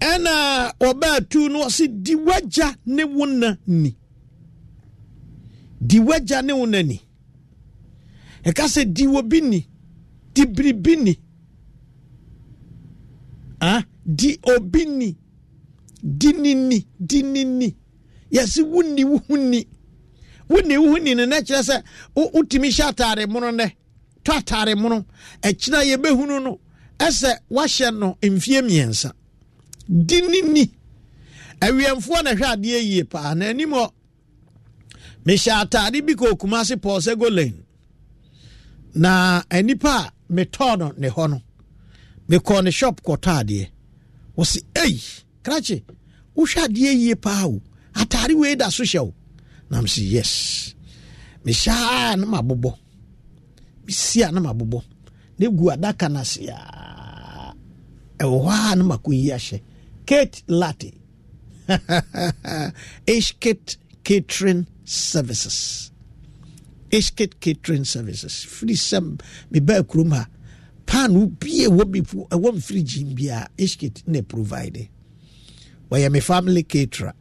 Ɛna ɔbaa tu no ɔse di wagya ne wo na ni di wagya ne wo nani? Ɛka sɛ di wɔ bi ni? Di biribi ni di obi ni. Di ni ni di ni ni. Yɛsi wuni wuhuni wuni wuhuni no na kyerɛ sɛ wotumi hyɛ ataare mono nɛ tɔ ataare mono. Ɛkyina yɛbɛhunu no ɛsɛ wahyɛ no mfie mmiɛnsa. Di ni ni. Awiɛmfoɔ na hwɛ adeɛ yie paa. Na anim hɔ mehyɛ ataade bi kɔ okuma ase paul sɛ golen na nipa a metɔɔ no ne hɔ no mekɔɔ ne shop kɔtɔ adeɛ wɔsi ei krakye wohwɛ adeɛ yie paa o. Atare wei da so hyɛ o nam si yes. Mehyɛ a na mabobɔ. Mesi a na mabobɔ. Na gu adaka no ase a ɛwɔ hɔ a na makɔyi ahyɛ. Kate latte. Kate catering services. Ishkit catering services. Firi sɛ mebaa kurom ha paano bie ɛwɔ bipo ɛwɔ mfirigyin bia Ishkit na provide. Wɔyɛ me family caterer.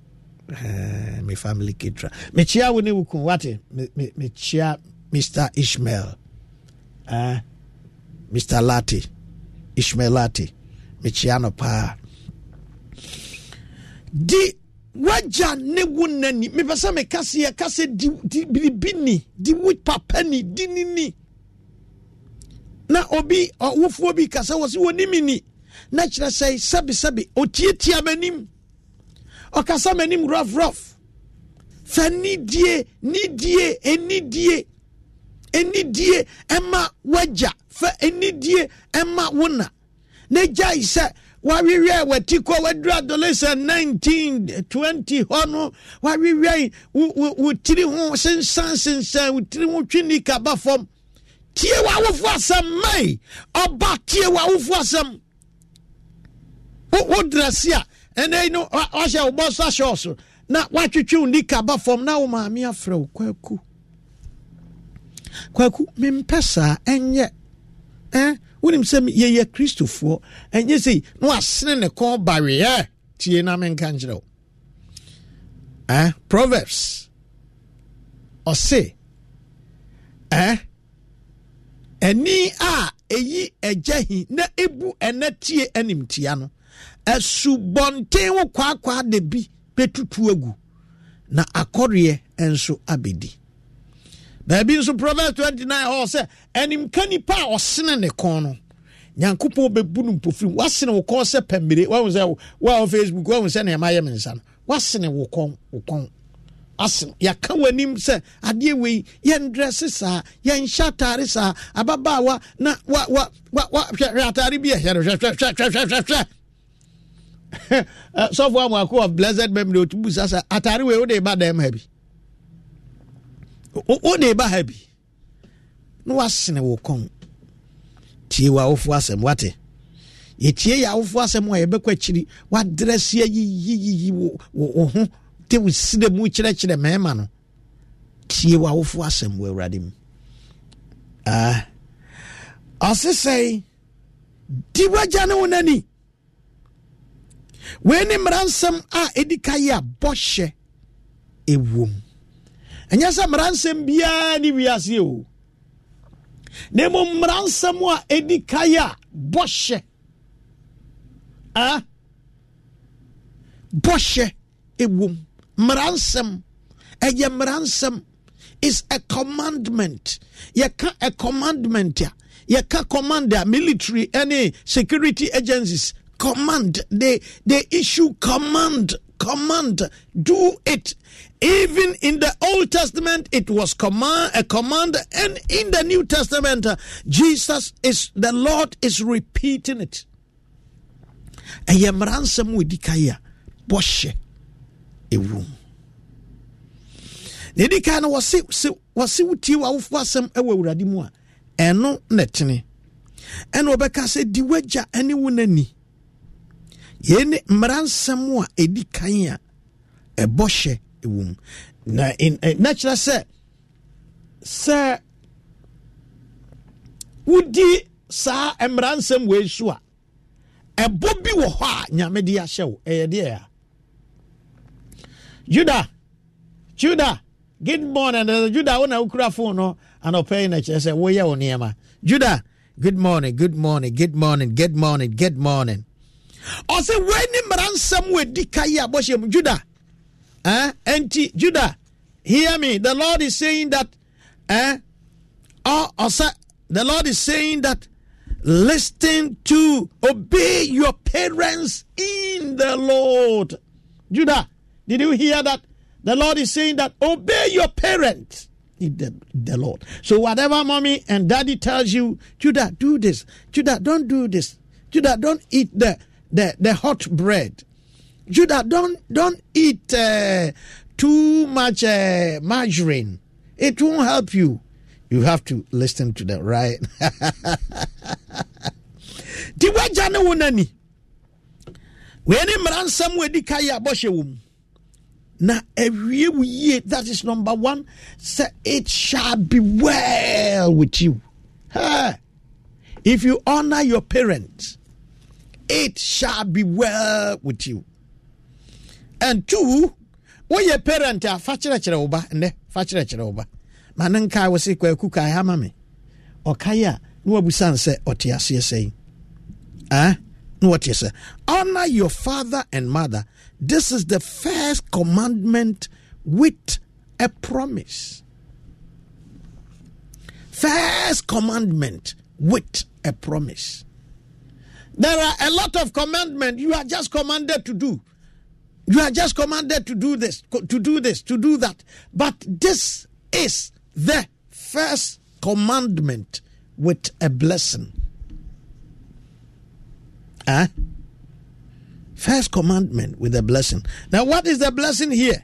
Uh, me family caterer. Mekyia wo ne wo kun wate mekyia mr ishmael. Uh, mr lati ishmael lati mekyia no paa di wagya ne wo nani mepɛ sɛ meka seɛ ka sɛ di biribi ni di wo papa ni di ni ni na obi ɔwofoɔ bi kasa wɔ sɛ wɔnim ni. Na kyerɛ sɛ sɛbesɛbe ɔtiatia m'anim. Ɔkasa m'anim rough fa nidie nidie enidie enidie ɛma wagya. Fa enidie ɛma wo na. Gyae sɛ wawewie wati kɔ waduru adolescent 19 20 hɔ no wawewie wo tiri ho sensan sensan wo tiri ho twi nika ba fam tie wawofo asɛm mai ɔba tie wawofo asɛm wo drɛse a ɛnɛ no wahyɛ wo so ahyɛ so. Na woatwitwi wo nika ba fam na wo maame afrɛ wo kwaku. Kwaku mempɛ saa ɛnyɛ. Eh? wonim sɛ yɛyɛ kristofoɔ. Ɛnyɛ sɛ na wasene ne kɔn bareɛ tie na menka nkyerɛ wo. Eh? proverbs. Ɔse. Eh? Ani a ɛyi agya hi na ɛbu ɛnɛ tie no asubɔnten wo kwaakwaa da bi bɛtutu agu na akɔreɛ nso abɛdi baabi nso proverbs 29 hɔ sɛ animka nipa a ɔsene ne kɔn no nyankopɔn bɛbu no mpofiri wasene wo kɔn sɛ pɛmmire wahu sɛ woa facebook wahu sɛ nneɛma yɛ me nsa no. Wasene wo kɔn wo kɔn asene yɛaka w'anim sɛ adeɛ wei yɛndrɛse saa yɛnhyɛ atare saa ababaawa na wa wa wa wa hwɛ atare bi ɛhyɛ no hwɛhwɛhwɛhwɛhwɛ sɔfo amoako of blessed memory otubu sa sɛ atare wei wode ba dɛm ha bi. Wode ba ha bi. Na wasene wo kɔn. Tie wɔ awofo asɛm wate. Yɛtie yɛ awofo asɛm a yɛbɛkɔ akyiri. Wadrɛ se ayiyiyiyi wo ho te wo sire mu kyerɛkyerɛ mmarima no tie wɔ awofo asɛm wɔ awurade mu. Ɔse sɛe di wagya ne wo n'ani. Wei ne mmara nsɛm a ɛdi ka yi a bɔhyɛ ɛwom ɛnyɛ sɛ mmara nsɛm biara ne wiase o. Na mmom mmara nsɛm a ɛdi kae a bɔhyɛ a bɔhyɛ ɛwom mmara nsɛm ɛyɛ mmara is a commandment. A commandment a. Yɛka command military any security agencies command. They they issue command. Command. Do it. Even in the old testament it was command a command. And in the new testament uh, jesus is the lord is repeating it. Ɛyɛ mmara nsɛm wɔ di kae a bɔhyɛ ɛwom na ɛdi kae no wɔse wɔse wotie w'awofo asɛm ɛwɔ awurade mu a ɛno na ɛtene. Ɛna wɔbɛka sɛ di w'agya ne wo n'ani. Yei ne mmara a ɛdi kan a ɛbɔ hyɛ ɛwom na na kyerɛ sɛ sɛ wodi saa mmara nsɛm wei so a ɛbɔ bi wɔ hɔ a nyame de ahyɛ wo. Ɛyɛ deɛ a juda juda good morning juda wo na wokura phone no anɔpɛ yi na kyerɛ sɛ woyɛ wo nneɛma juda good morning good morning good morning good morning good morning ɔsɛ ne mmara nsɛm wɔ adi ka yi a bɔhyɛ mu juda eh? enti juda hear me the lord is saying that eh? oh, the lord is saying that listen to obey your parents in the Lord. Judah, did you hear that? The Lord is saying that obey your parents the, the Lord. So whatever mommy and daddy tells you, Judah, do this. Judah, don't do this. Judah, don't eat the the, the hot bread. Judah, don't don't eat uh, too much uh, margarine. It won't help you. You have to listen to them, right? nsɛm wɔadi ka yɛ abɔhyɛ wɔ mu awie wo yie that is number one. Sɛ it shall be well with you. If you honor your parents it shall be well with you. And two woyɛ parent a fa kyerɛkyerɛ wo ne nkae wo se kwaku kae ha ma me. Ɔkae a na wabusane sɛ ɔte sɛ honor your father and mother this is the first commandment with a promise first commandment with a promise there are a lot of commandment you are just commanded to do you are just commanded to do this to do this to do that but this is the first commandment with a blessing. Huh? First commandment with a blessing. Now, what is the blessing here?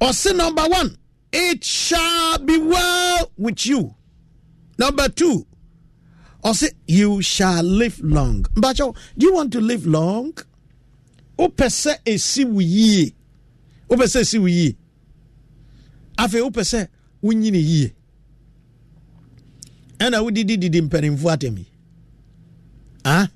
Or sin number one, it shall be well with you. Number two, or say you shall live long. But do you want to live long? Opese esi wuyi. Opese esi wuyi. afei wopɛ sɛ wonyini yie ɛna wodidi didi mpanimfoɔ atɛmi ah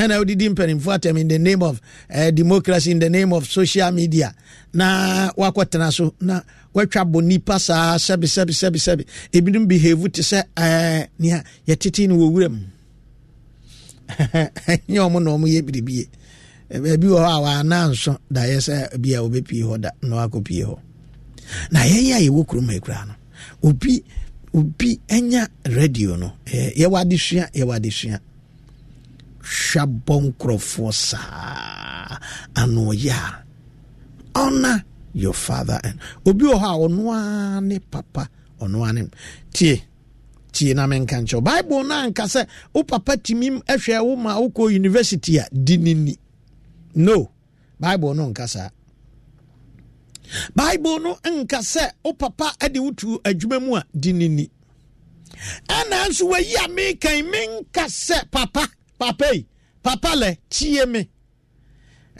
ɛna wodidi mpanimfoɔ atɛmi in the name of uh, democracy in the name of social media. Na wakɔtena so na watwa bɔ nipa saa sɛbi sɛbi sɛbi sɛbi. Ebinom behave te sɛ ɛɛ nea yɛtete no wɔ wura mu nyɛ ɔmo na ɔmo yɛ biribie baabi wɔ hɔ a wɔana nso da yɛ sɛ bi a wɔbɛpie hɔ da na wakɔ pie hɔ. Na yɛyɛ a yɛwɔ kurom akura no obi obi anya radio no. Yɛwɔ adesua yɛwɔ adesua hwɛ bɔ nkurɔfoɔ saa. Ɔyɛ a honor your father and obi wɔ hɔ a ɔno ne papa ɔno ne tie. Tie na menka nkyɛw bible no anka sɛ wo papa tumi hwɛ wo ma wokɔ university a di ne ni. No. Bible no nka saa. Bible no nka sɛ wo papa de wotu adwuma mu a di ne ni. Ɛna nso wayi a mekan menka sɛ papa papa yi papa lɛ tie me.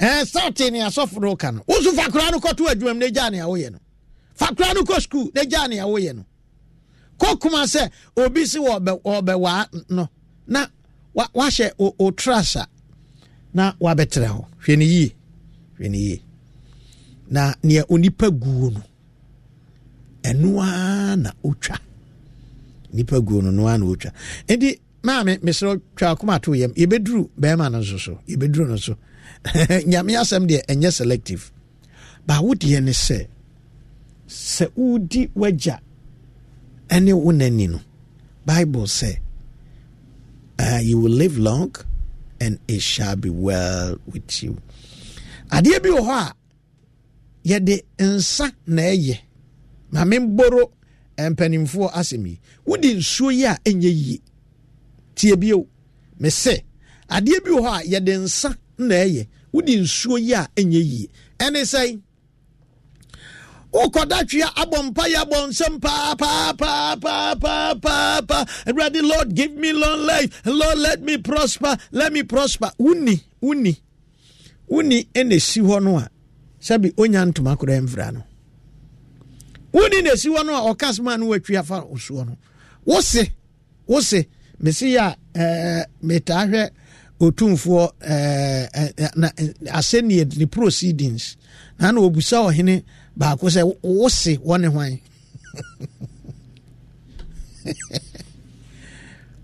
Ɛɛ sɛ ɔte ne asɔfo no ka no. Woso fa koraa no kɔto adwuma mu na gyaa nea woyɛ no. Fa koraa no kɔ sukuu na gyaa nea woyɛ no. Kɔ kuma sɛ obi si wɔbɛwaa no. Na wahyɛ o trasa na wabɛtrɛ hɔ. Hwɛ ne yie. Hwɛ ne yie. Na nea onipa guo no ɛno ara na ɔtwa nipa guo no no ara na ɔtwa nti maame mesrɛ twa akoma ato yam yɛbɛduru bɛrima no nso so. Yɛbɛduru no so nyame asɛm deɛ ɛnyɛ selective. Baawodeɛ ne sɛ sɛ wodi w'agya ɛne wo n'ani no bible sɛ uh, you will live long and it shall be well with you. Adeɛ bi wɔ hɔ a yɛde nsa na ɛyɛ. Ma memboro mpanimfoɔ asɛm yi. Wode nsuo yi a ɛnyɛ yie tie bio. Me sɛ adeɛ bi wɔ hɔ a yɛde nsa na ɛyɛ wode nsuo yi a ɛnyɛ yie ɛne sɛn wokɔda twea abɔ mpa yɛ abɔ nsɛm paapaapaapaapaa awurade lord give me long life. Lord let me prosper. Let me prosper. Woni woni woni ɛna esi hɔ no a. Sɛbi onya ntoma koraa mfira no. Woni na esi hɔ no a ɔka soma no watwi afa osuo no wose wose mesi a ɛɛ eh, metaa hwɛ otumfoɔ ɛɛ eh, eh, na asɛnniɛ ne proceedings. Na na obusa ɔhene baako sɛ wose wɔne hwan?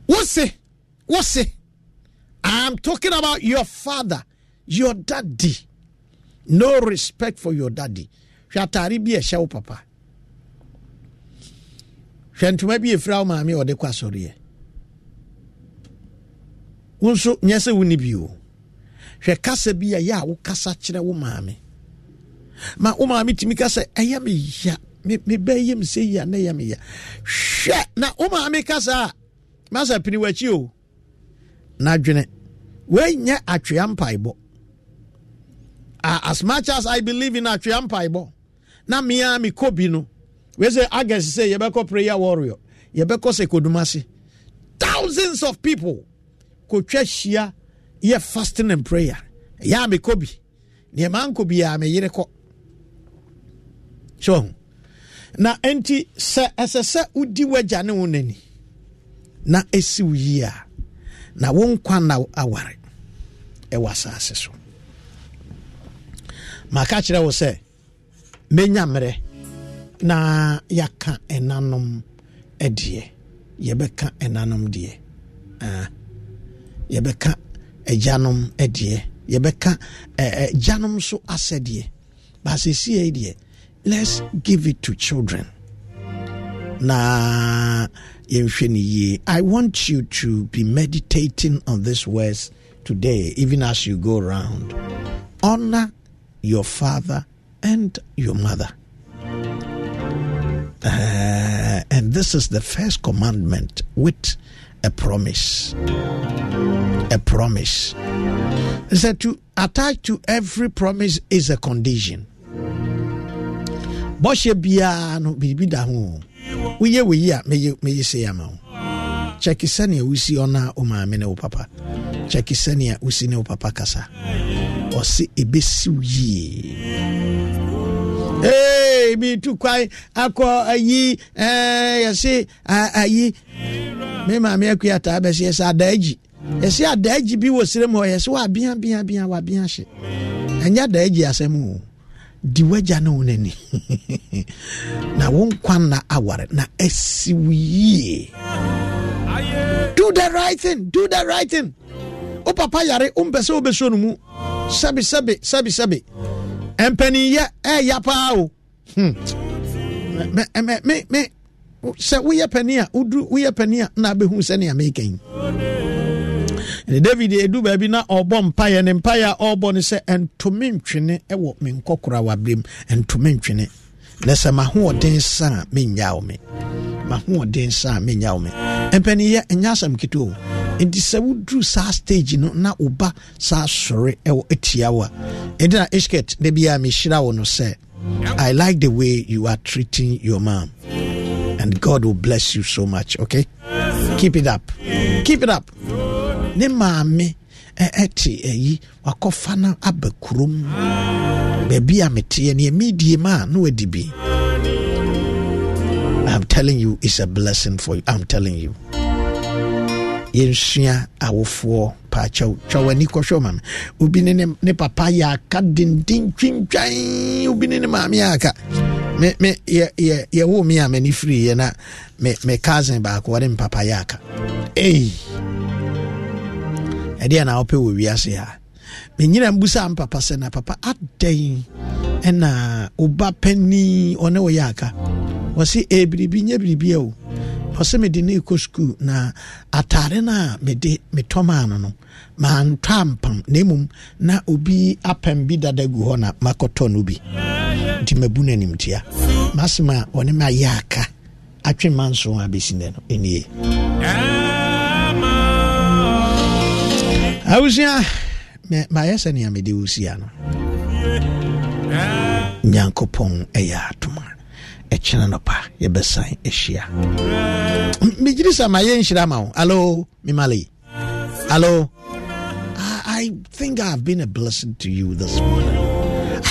Wose wose. I'm talking about your father your daddy. No respect for your daddy. Hwɛ atare bi ɛhyɛ wo papa. Hwɛ ntoma bi ɛfira wo maame ɔde kɔ asɔreɛ wo nyɛ sɛ wonni bio. Hwɛ kasa bi a yɛ a wokasa kyerɛ wo maame. Ma wo maame tumi ka sɛ ɛyɛ me mebɛyɛ me sɛ yi a na ɛyɛ me hwɛ na wo maame ka saa a masa pini w'akyi o. Na dwene woanyɛ atwea mpaebɔ. As much as i believe in atwea mpaebɔ na mea mekɔ bi no wei sɛ agɛs sɛ yɛbɛkɔ prayer warrior yɛbɛkɔ sɛ kodumase thousands of people kɔtwa hyia yɛ fasting and prayer. Ɛyɛ a mekɔ bi. Nneɛma nkɔ biaa meyere kɔ. So na enti sɛ ɛsɛ sɛ wodi w'agya ne wo n'ani na ɛsi wo yie a na wo nkwa na aware ɛwɔ asase so. Maka kyerɛ wo sɛ mɛnya mmerɛ na yɛaka ɛnanom ɛdeɛ. Yɛbɛka ɛnanom deɛ. Uh, yɛbɛka agyanom ɛdeɛ yɛbɛka agyanom uh, so asɛdeɛ baasɛsie deɛ. Let's give it to children. Na yɛnhwɛ no yie. I want you to be meditating on this words today even as you go around. Honor your father and your mother. Uh, and this is the first commandment with a promise. A promise. It said to attach to every promise is a condition. Bɔhyɛ biara no biribi da ho woyɛ wei a mɛyɛ se ama wo kyɛke sɛnea wosi ɔna wo maame ne wo papa. Kyɛke sɛnea wosi ne wo papa kasa. Ɔse ɛbɛsi wo yie ee bi tu kwan akɔ ayi eh, ɛɛ yɛsi ayi. Mi maame akui ataa bɛsi yɛsi adaa agyi yɛsi adaa agyi bi wɔ serem hɔ yɛsi wa abia abia abia wa abia ahyɛ ɛnyɛ adaa agyi asɛm o di wagya no n'ani. Na wɔn kwan na aware na esiw do the right thing do the right thing. O papa yare o mpɛ no mu. Sɛbi sɛbi sɛbi sɛbi. Mpaninyɛ ɛɛya paa o me me sɛ woyɛ pani a woyɛ pani a na bɛhu sɛnea meka yi ne david ɛdu baabi na ɔbɔ mpaeɛ ne mpaeɛ a ɔrebɔ no sɛ ɛntome ntwene ɛwɔ me nkɔkora waberɛm ɛntome ntwene na sɛ mahoɔden sa a mennya wo me. Mahoɔden sa a mennya wo me. Mpaniyɛ ɛnyɛ asɛm ketewa o nti sɛ woduru saa stage no na woba saa sɔre ɛwɔ atia wo a ɛnti na isket da biaa mehyira wo no sɛ i like the way you are treating your mom. And god will bless you so much okay? Keep it up. Keep it up. Ne maame ɛte ayi wakɔfa no aba kurom. Baabi a meteɛ neɛ medie ma a na wadi bi. I'm telling you it's a blessing for you. I'm telling you. Yɛnsua awofoɔ paakyɛw. Twa w'ani kɔhwɛ ma me obi ne ne papa yɛ aka denden twintwan obi ne ne maame yɛ aka me me yɛwo me a m'ani firiiɛ na me me cousin baako wɔde me papa yɛ aka ei ɛdeɛ na wopɛ wɔ wiase a menyina mbusa m papa sɛ na papa adɛn ɛna woba pani ɔne wo yɛ aka wɔse e biribi nyɛ biribia o. Ɔsɛ mede ne ɛkɔ skul na atare no a mede metɔmaa no no mantɔ ampam. Na mmom na obi apam bi dada gu hɔ na makɔtɔ no bi. Nti mabu no animtia. Masɛm a ɔne me ayɛ aka atwe ma nso a bɛsi nɛ no. Ɛnie awusua mayɛ sɛnea mede wo sia no nyankopɔn ɛyɛ atoma ɛkyena no pa yɛbɛsan ahyia megyere sɛ ma yɛnhyira ma wo alo memale alo I think I've been a blessing to you this morning.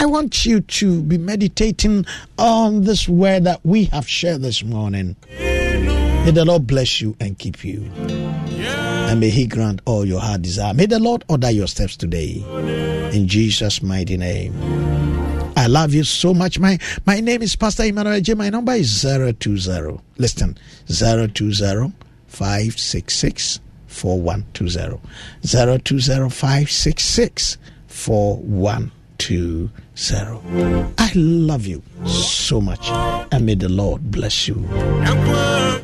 I want you to be meditating on this word that we have shared this morning. May the Lord bless you and keep you. And may He grant all your heart desire. May the Lord order your steps today. In Jesus' mighty name. I love you so much. My my name is Pastor Emmanuel J. My number is 020. Listen, 020 566 4120. 020 4120. I love you so much. And may the Lord bless you.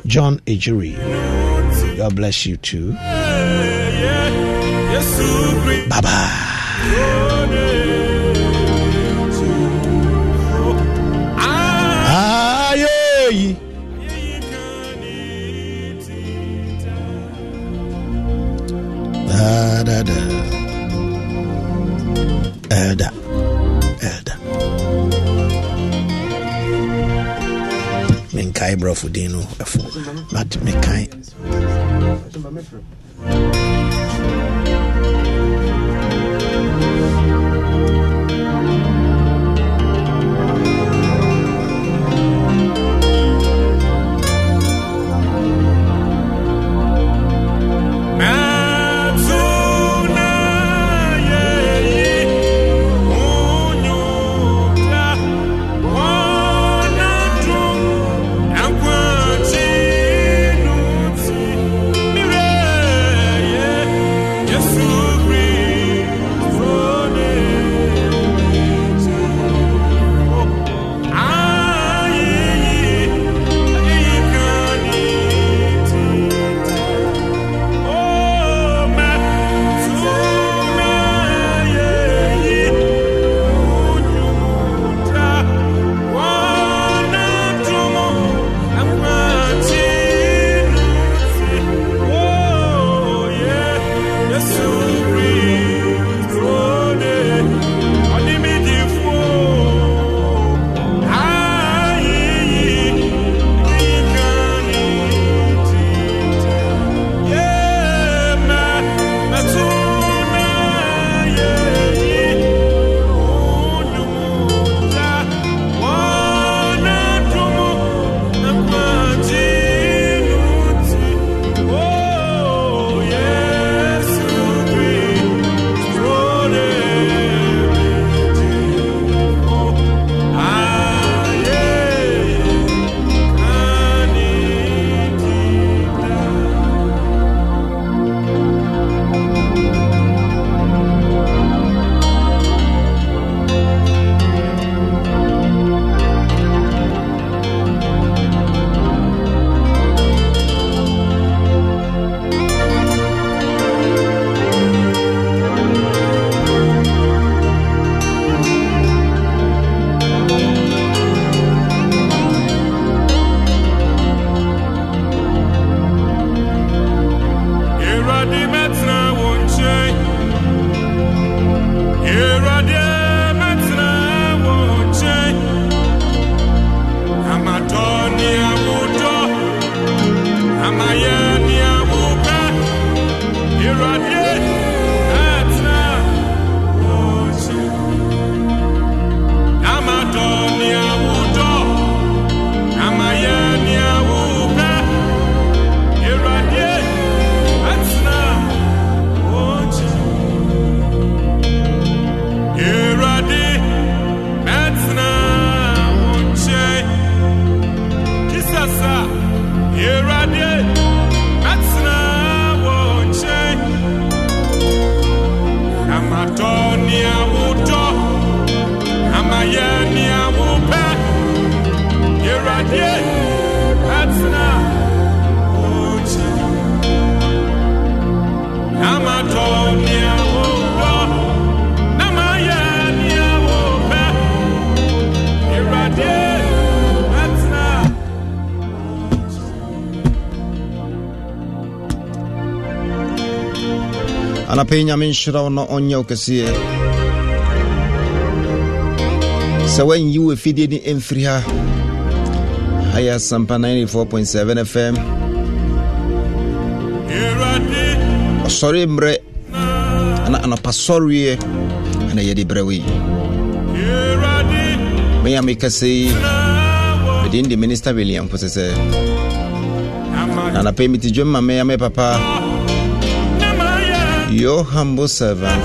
John Ejuri. God bless you too. Bye bye. Da da da. Elda. Elda. Menkae brɔfo din no but mekae Amato ni anapɛ nyame nhyira wo na ɔnyɛ wo kɛseɛ. Sɛ woanyi wo afidie ne ɛmfiri ha. Ha yɛ Asempa 94.7 fm ɔsɔre mmerɛ ana anɔpa sɔreɛ ana yɛde brɛ wei meyɛ mekɛsɛ yi medin de minister william po sɛ sɛ na anapɛ mete dwom ma meyɛ me papa your humble servant.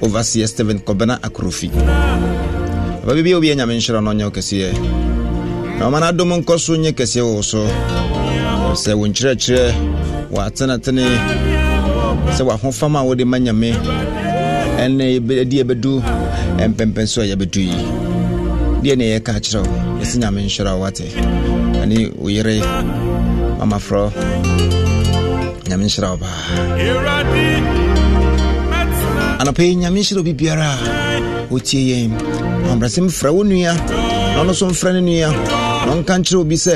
Overseer Stephen Kobena Akrofi Papa bibi obi nyame nhyerɛ no ɔnyɛ wo kɛseɛ na ɔma no nkɔ so nyɛ kɛseɛ wɔ so sɛ wo nkyerɛkyerɛ wɔ atenatene sɛ wahofam a wode ma nyame. Ɛne adi yɛbɛdu ɛmpɛmpɛn so a yɛbɛdu yi. Deɛ ne yɛka kyerɛ wo yɛsɛ nyame nhyerɛ wo wate ɛne wo yere mamaforɔ nyame nhyira wo paa anɔpɛ yi nyame nhyira obi biara a ɔtie yɛn ɔmbrɛsɛm frɛ wo nua na ɔno so mfrɛ no nua. Na ɔnka nkyerɛ obi sɛ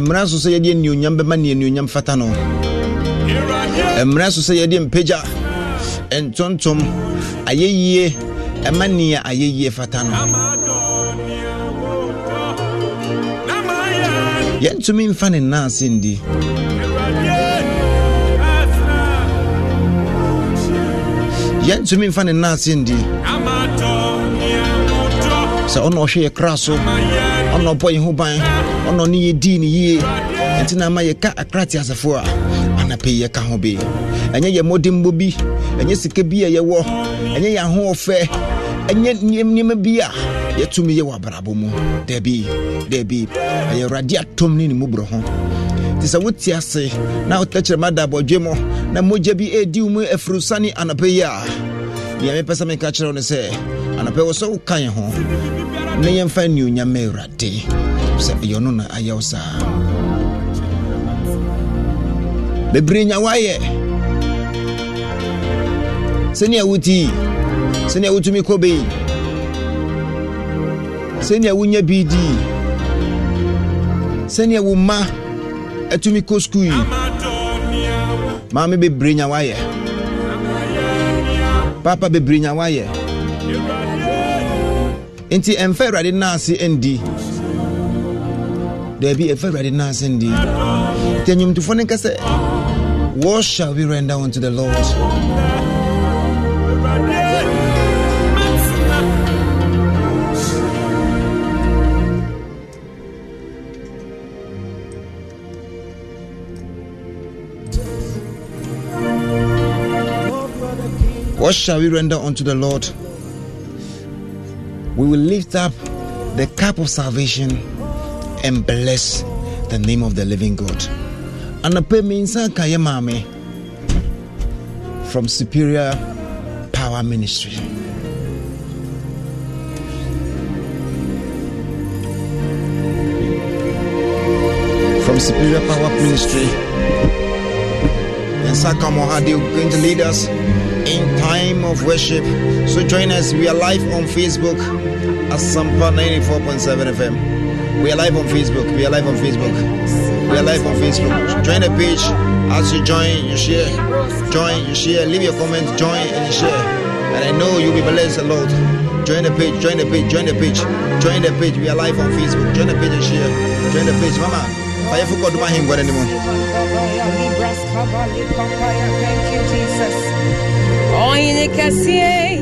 mmara so sɛ yɛde anuonyam bɛma ne anuonyam fata no. Mmara so sɛ yɛde mpagya ntontom ayɛyie ɛma nea ayɛyie fata no. Yɛntumi mfa ne nnaase ndi yɛntumi mfa ne nnaase ndi sɛ ɔna ɔhwɛ yɛ kra so ɔna ɔbɔ yɛ ho ban ɔna ɔne yɛdii ne yie ɛnti na ama yɛka akrate asefoɔ a anapɛ yi yɛka ho bi. Ɛnyɛ yɛ mmɔdemmɔ bi ɛnyɛ sika bi a yɛwɔ ɛnyɛ yɛ ahoɔfɛ ɛnyɛ nneɛma bi a yɛtumi yɛ wɔ abrabɔ mu. Daabi daabi ɛyɛ awurade atom ne ne mu borɔ ho nti sɛ wote ase na wotɛkyerɛma da abɔdwe mu na mogya bi ɛdi wo mu afiri sane anɔpɛ yi a deɛ mepɛ sɛ meka kyerɛ wo no sɛ anɔpɛ wɔ sɛ woka yɛ ho na yɛmfa nnuonyama ma awurade. Sɛ ɛyɛ no na ayɛ wo saa. Bebree nya woayɛ sɛnea wotii sɛnea wotumi kɔ bei sɛnea wonya bi dii sɛnea wo mma atumi kɔ skul yi maame bebree nya woayɛ papa bebree nya woayɛ nti ɛmfa awurade naase ndi daabi ɛmfa awurade naase ndi nti anwomtofoɔ no nka sɛ what shall we render unto the lord What shall we render unto the Lord? We will lift up the cup of salvation and bless the name of the living God. From Superior Power Ministry. From Superior Power Ministry. And Sakamo Hadi going to lead us in time of worship. So join us. We are live on Facebook at Asempa 94.7 FM. We are live on Facebook. We are live on Facebook. We are live on Facebook. Join the page. As you join, you share. Join, you share. Leave your comments. Join and share. And I know you'll be blessed a lot. Join the page. Join the page. Join the page. Join the page. We are live on Facebook. Join the page and share. Join the page, Mama. Thank you, Jesus. Onye kasie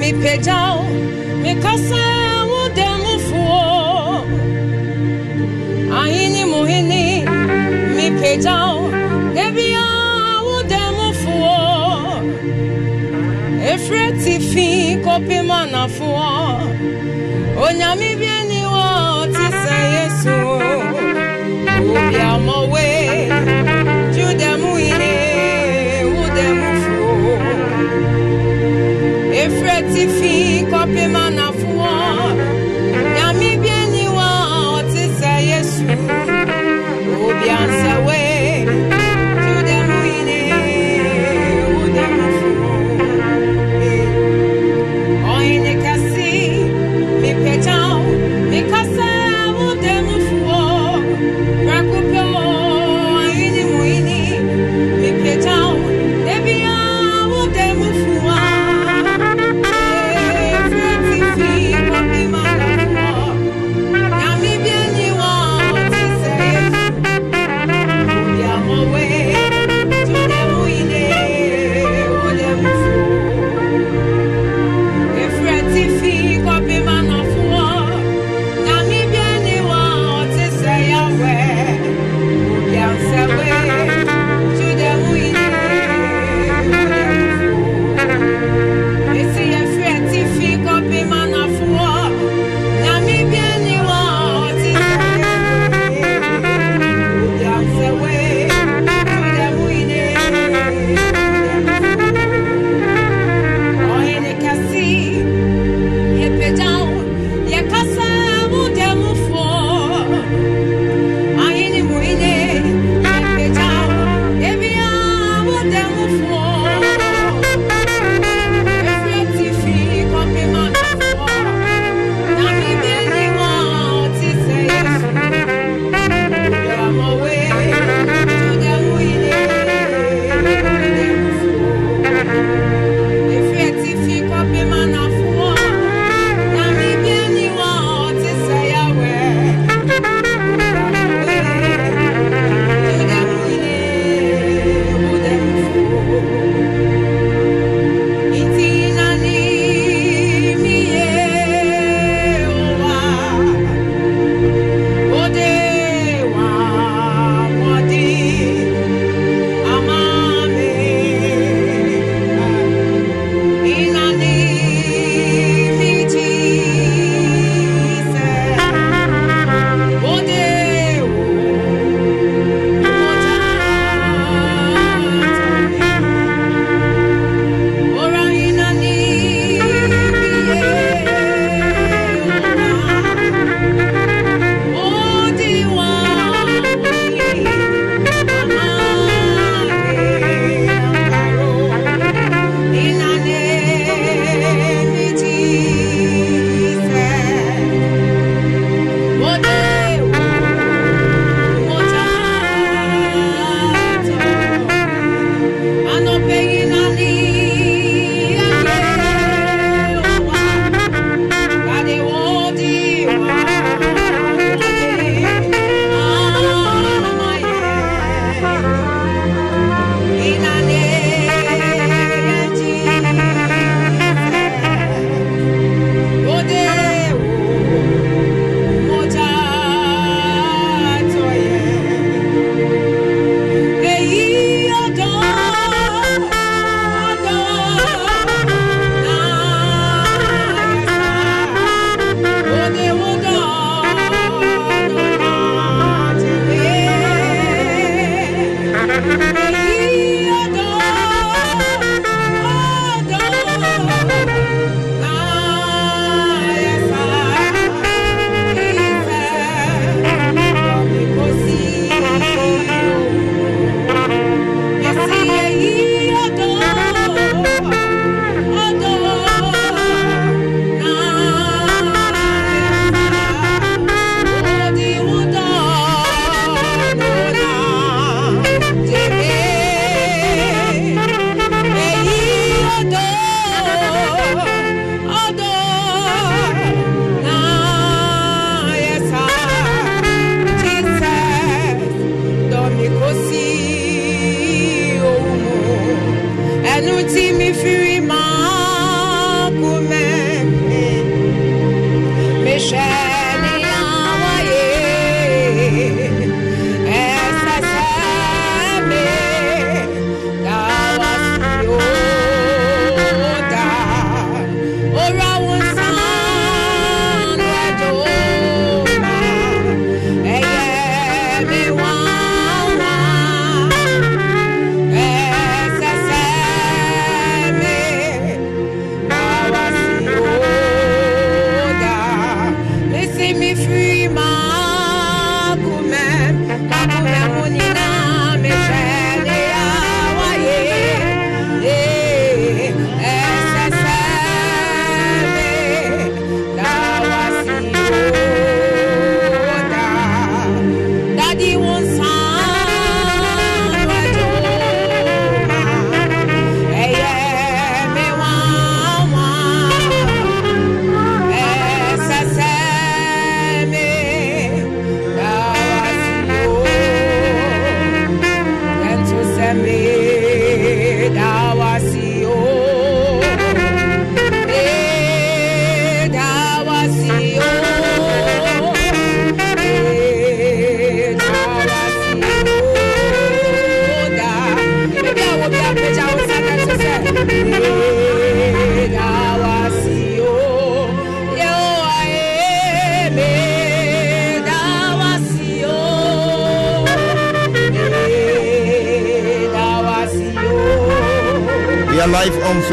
mi pejao mi kasa udemu fuo Ahini muhini mi pejao debia udemu fuo Efreti fi kopi mana fuo. Onyami bieni wo tisa Yesu Ubi amor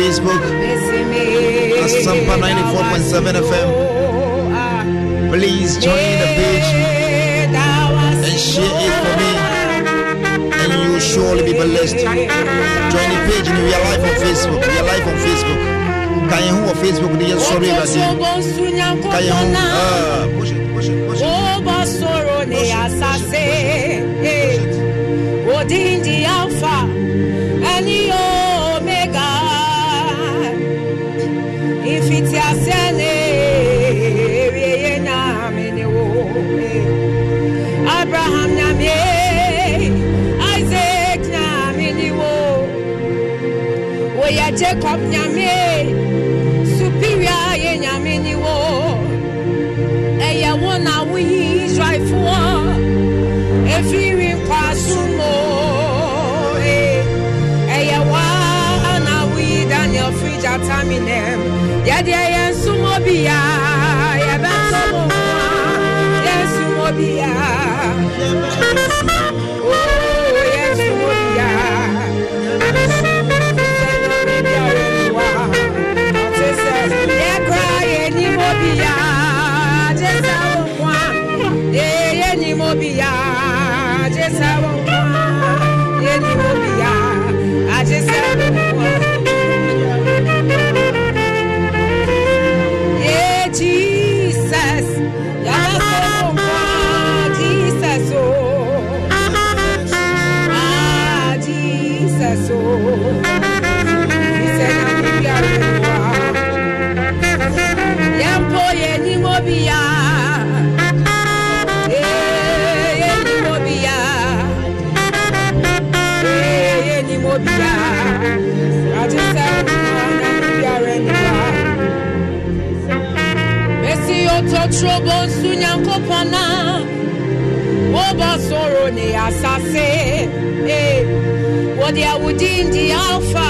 Facebook, Asempa 94.7 FM. Please join the page and share it for me, and you will surely be blessed. Join the page, and we are live on Facebook. We are live on Facebook. Can you on Facebook? Sorry, Can you? as Asase. Eh, what they are within the Alpha.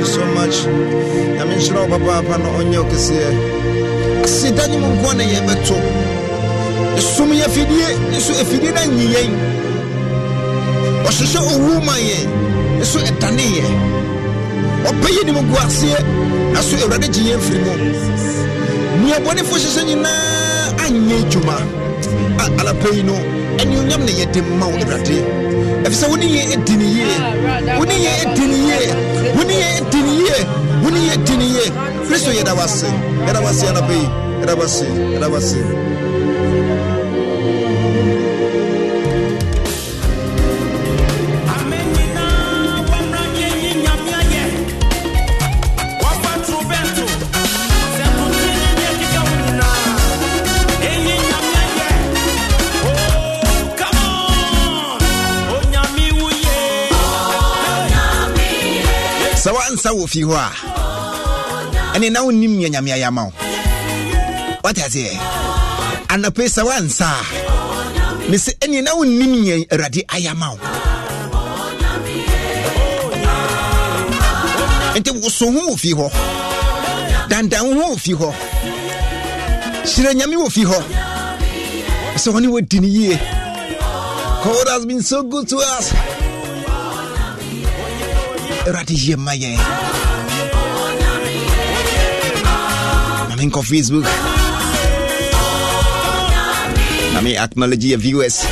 You so much. Nyame nhyira wo papaapa na ɔnyɛ wo kɛseɛ. Aseda ne mu nkoa na yɛbɛto. Esum yɛ afidie nso afidie no anyi yɛn. Ɔhyehyɛ owu ma yɛn nso ɛdane yɛn. Ɔpɛ yɛ nim gu aseɛ na so Awurade gye yɛn firi mu. Nea bɔnefo hyehyɛ nyinaa anyɛ adwuma. A anapa yi no anuonyam na yɛde ma wo Awurade. Ɛfiri sɛ wo ne yɛn adi ne yie. Wo ne yɛn adi ne yie wo ne yɛ dini yie wo ne yɛ dini yie kristo yɛda wase yɛda wase anapɛ yi yɛda wase yɛda wase. Sɛ wɔ fie hɔ a ɛne na wonnim nea nyame ayɛ ama wo. Wate aseɛ anapɛ sɛ woansa a me sɛ ɛneɛ na wonnim nea awurade ayɛ ama wo. Nti woso ho wɔ fie hɔ dandan ho wɔ fie hɔ hyerɛ nyame wɔ fie hɔ. Sɛ ɔne wɔdi no yie God has been so good to us awurade yɛ ma yɛn menkɔ facebook. Mean, acknowledge your viewers.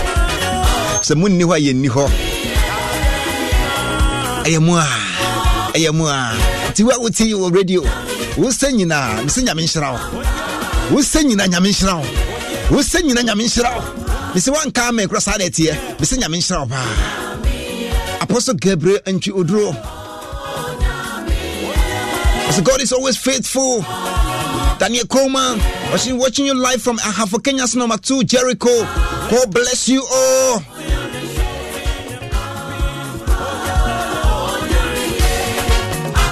sɛ monni hɔ a yɛnni hɔ ɛyɛ mu a ɛyɛ mu a nti wɔ radio. Wo sɛ nyinaa mesɛ nyame nhyira wo wo sɛ nyina nyame nhyira wo wo sɛ nyina nyame nhyira wo mesɛ saa na ɛteɛ mesɛ nyame nhyira wo paa apostle gabriel antwi oduro So God is always faithful. Daniel Coleman, watching, watching you live from Ahafo Kenyasi number two, Jericho. God bless you all.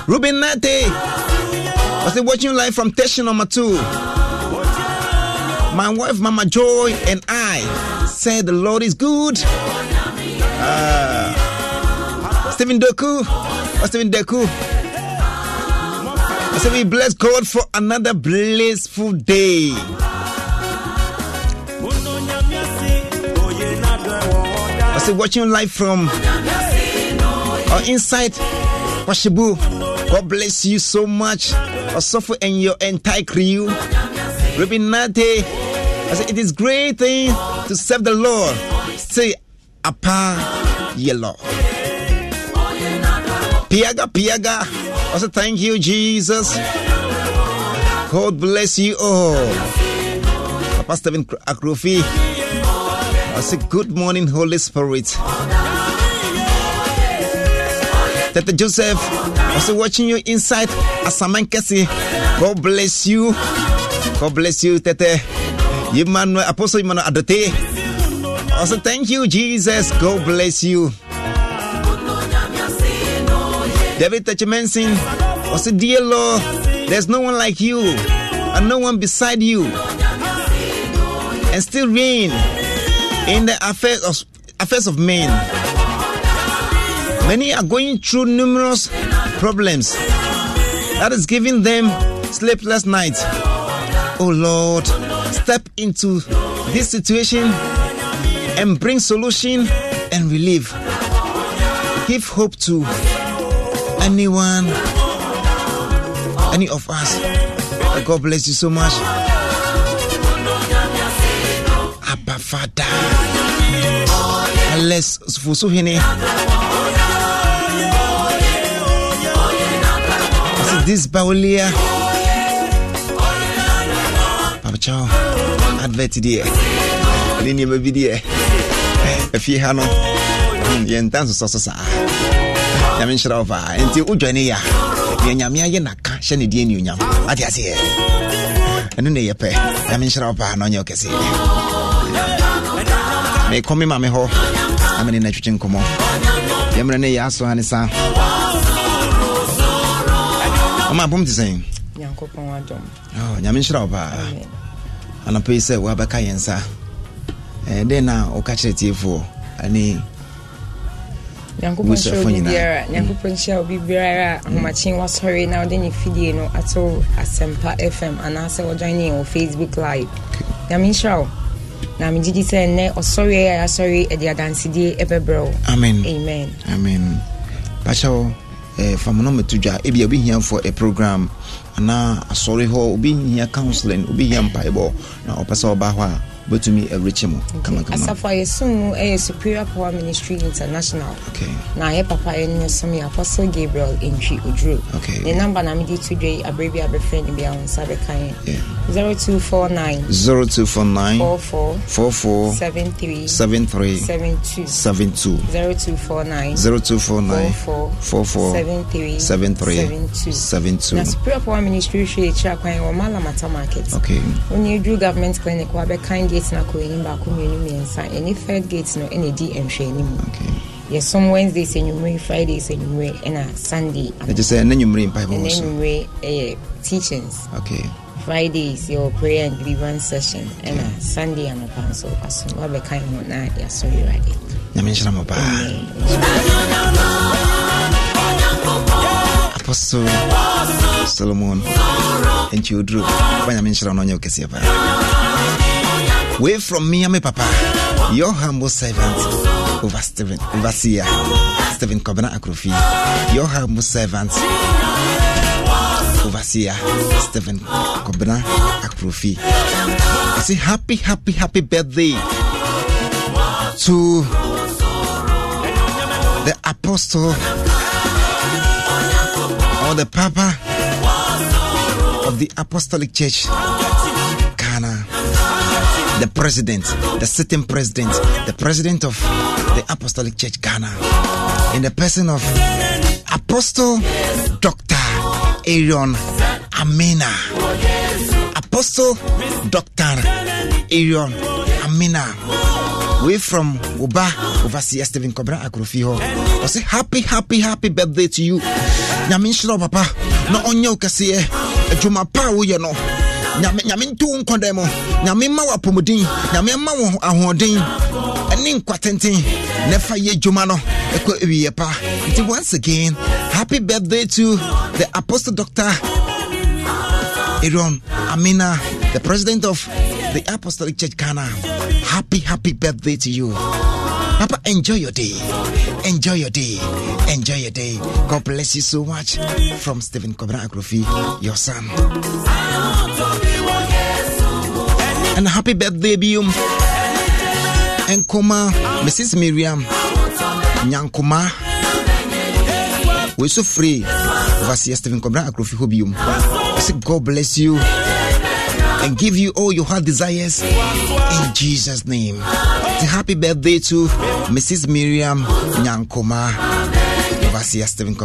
Ruben Nate, was watching you live from Teshin number two. My wife, Mama Joy, and I said the Lord is good. Uh, Stephen Doku, Stephen Deku. I said we bless God for another blissful day. I say watching live from or inside Washibu. God bless you so much. Osofo and your entire crew. Ruben Nate. I said it is great thing to serve the Lord. Say apa yellow. Piaga Piaga. Also, thank you, Jesus. God bless you all. Papa Stephen Akrofi. I say, Good morning, Holy Spirit. Tete Joseph, also watching you inside Asamankese. God bless you. God bless you, Tete. Emmanuel, Apostle Emmanuel Adote. Also, thank you, Jesus. God bless you. David Tachimensin also, Dear Lord, there's no one like you and no one beside you. And still reign in the affairs of, affairs of men. Many are going through numerous problems that is giving them sleepless nights. Oh Lord, step into this situation and bring solution and relief. Give hope to anyone, any of us. God bless you so much. Abba Father. Alex Fusuhine. This Baulia. Papa Chow. Advert deɛ. Ne nneɛma bi deɛ. Afie ha no. Yɛnta nsosɔ so saa. Nyame nhyerɛ wo paa enti wodwane yɛ a deɛ nyame ayɛ naka hyɛ ne deɛ nionyam ate aseɛ ɛno ne yɛpɛ nyame nhyerɛ wo paa na ɔnyɛ wokɛseɛ mekɔ me ma me hɔ. Na mene no atwitwe nkɔmmɔ. Yɛmmerɛ ne yɛ aso ane sa ɔma apom te sɛn? Oh, nyame nhyerɛ wo paa anɔpɛ yi sɛ woabɛka yɛ nsa. Ɛdɛn na woka kyerɛ tiefoɔ? Ane nyankopɔn hyɛ obi biara nyankopɔn hyɛ obi biara a ahomakyen wasɔre na wode ne fidie no ato asɛmpa fm anaasɛ wɔgyan ne yɛn wɔ facebook live. Nyame nhyira wo. Na megye di sɛ nnɛ ɔsɔre a yɛasɔre ɛde adansedie ɛbɛbrɛ wo. Amen. Amen. Amen. Pakyɛ eh, fam no mato dwa. Ebia obi hiafoɔ a program. Anaa asɔre hɔ obi hia counseling obi hia mpaebɔ. Na ɔpɛ sɛ ɔba hɔ a wobɛtumi awerɛkyɛ mu. Kamakama asafo a yɛsom mu ɛyɛ superior power ministry international. Okay. Na yɛ papa yɛ no som yɛ apostle gabriel antwi oduro. Okay. ne number na mede to dwa yi aberɛ bi abɛfrɛ no bia wo nsa bɛka Yeah. yɛ 0249 0249 44 44 73 73 72 72 0249 0249 44 44 73 73 72 72 na superior power ministry hwɛ akyiri akwan wɔ malamata market. Okay. Wone aduru government clinic wabɛkan gate no akɔ anim baako mmienu mmiɛnsa ɛne third gate no ɛna ɛdi nhwɛanim okay. Yɛsom wednesdays anwummere fridays anwummere ɛna sunday. Ɛgye sɛ ɛna nwummere mpaebɔ ɛna wɔ so anwummere ɛyɛ teachings. Okay. Fridays yɛwɔ prayer and deliverance session ɛna sunday anɔpa nso asom wabɛkan ho na yɛasɔre awurade nyame nhyira mo paa apostle solomon ɛnti oduro fa nyame nhyira no ɔnyɛ wo kɛseɛ paa way from me me papa? Your humble servant over Stephen overseer Stephen Kobena Akrofi. Your humble servant overseer Stephen Kobena Akrofi. I say happy, happy, happy birthday to the apostle or the papa of the apostolic church the president the sitting president the president of the apostolic church Ghana in the person of apostle dr Aaron Ami-Narh. Apostle dr Aaron Ami-Narh. We from Uba overseer Stephen Kobena Akrofi hɔ ɔsɛ happy happy happy birthday to you. Nyame papa. Na ɔnyɛ wo kɛseɛ. Pa no nyame nto wo nkɔdan mu nyame ma wo apɔmuden nyame ma wo ahoɔden. Ɛne nkwa tenten. Na fa yɛ adwuma no ɛkɔ awieɛ pa. Nti once again happy birthday to the apostle doctor Aaron Ami-Narh, the president of the Apostolic Church Ghana. Happy, happy birthday to you. Papa, enjoy your day. Enjoy your day. Enjoy your day. God bless you so much. From Stephen Kobena Akrofi, your son. And happy birthday, Bium. And Koma, Mrs. Miriam Nyankuma. We're so free. Overseer Stephen Kobena Akrofi Hobium. God bless you and give you all your heart desires in Jesus' name. Happy birthday to Mrs. Miriam Nyankoma. Overseer Stephen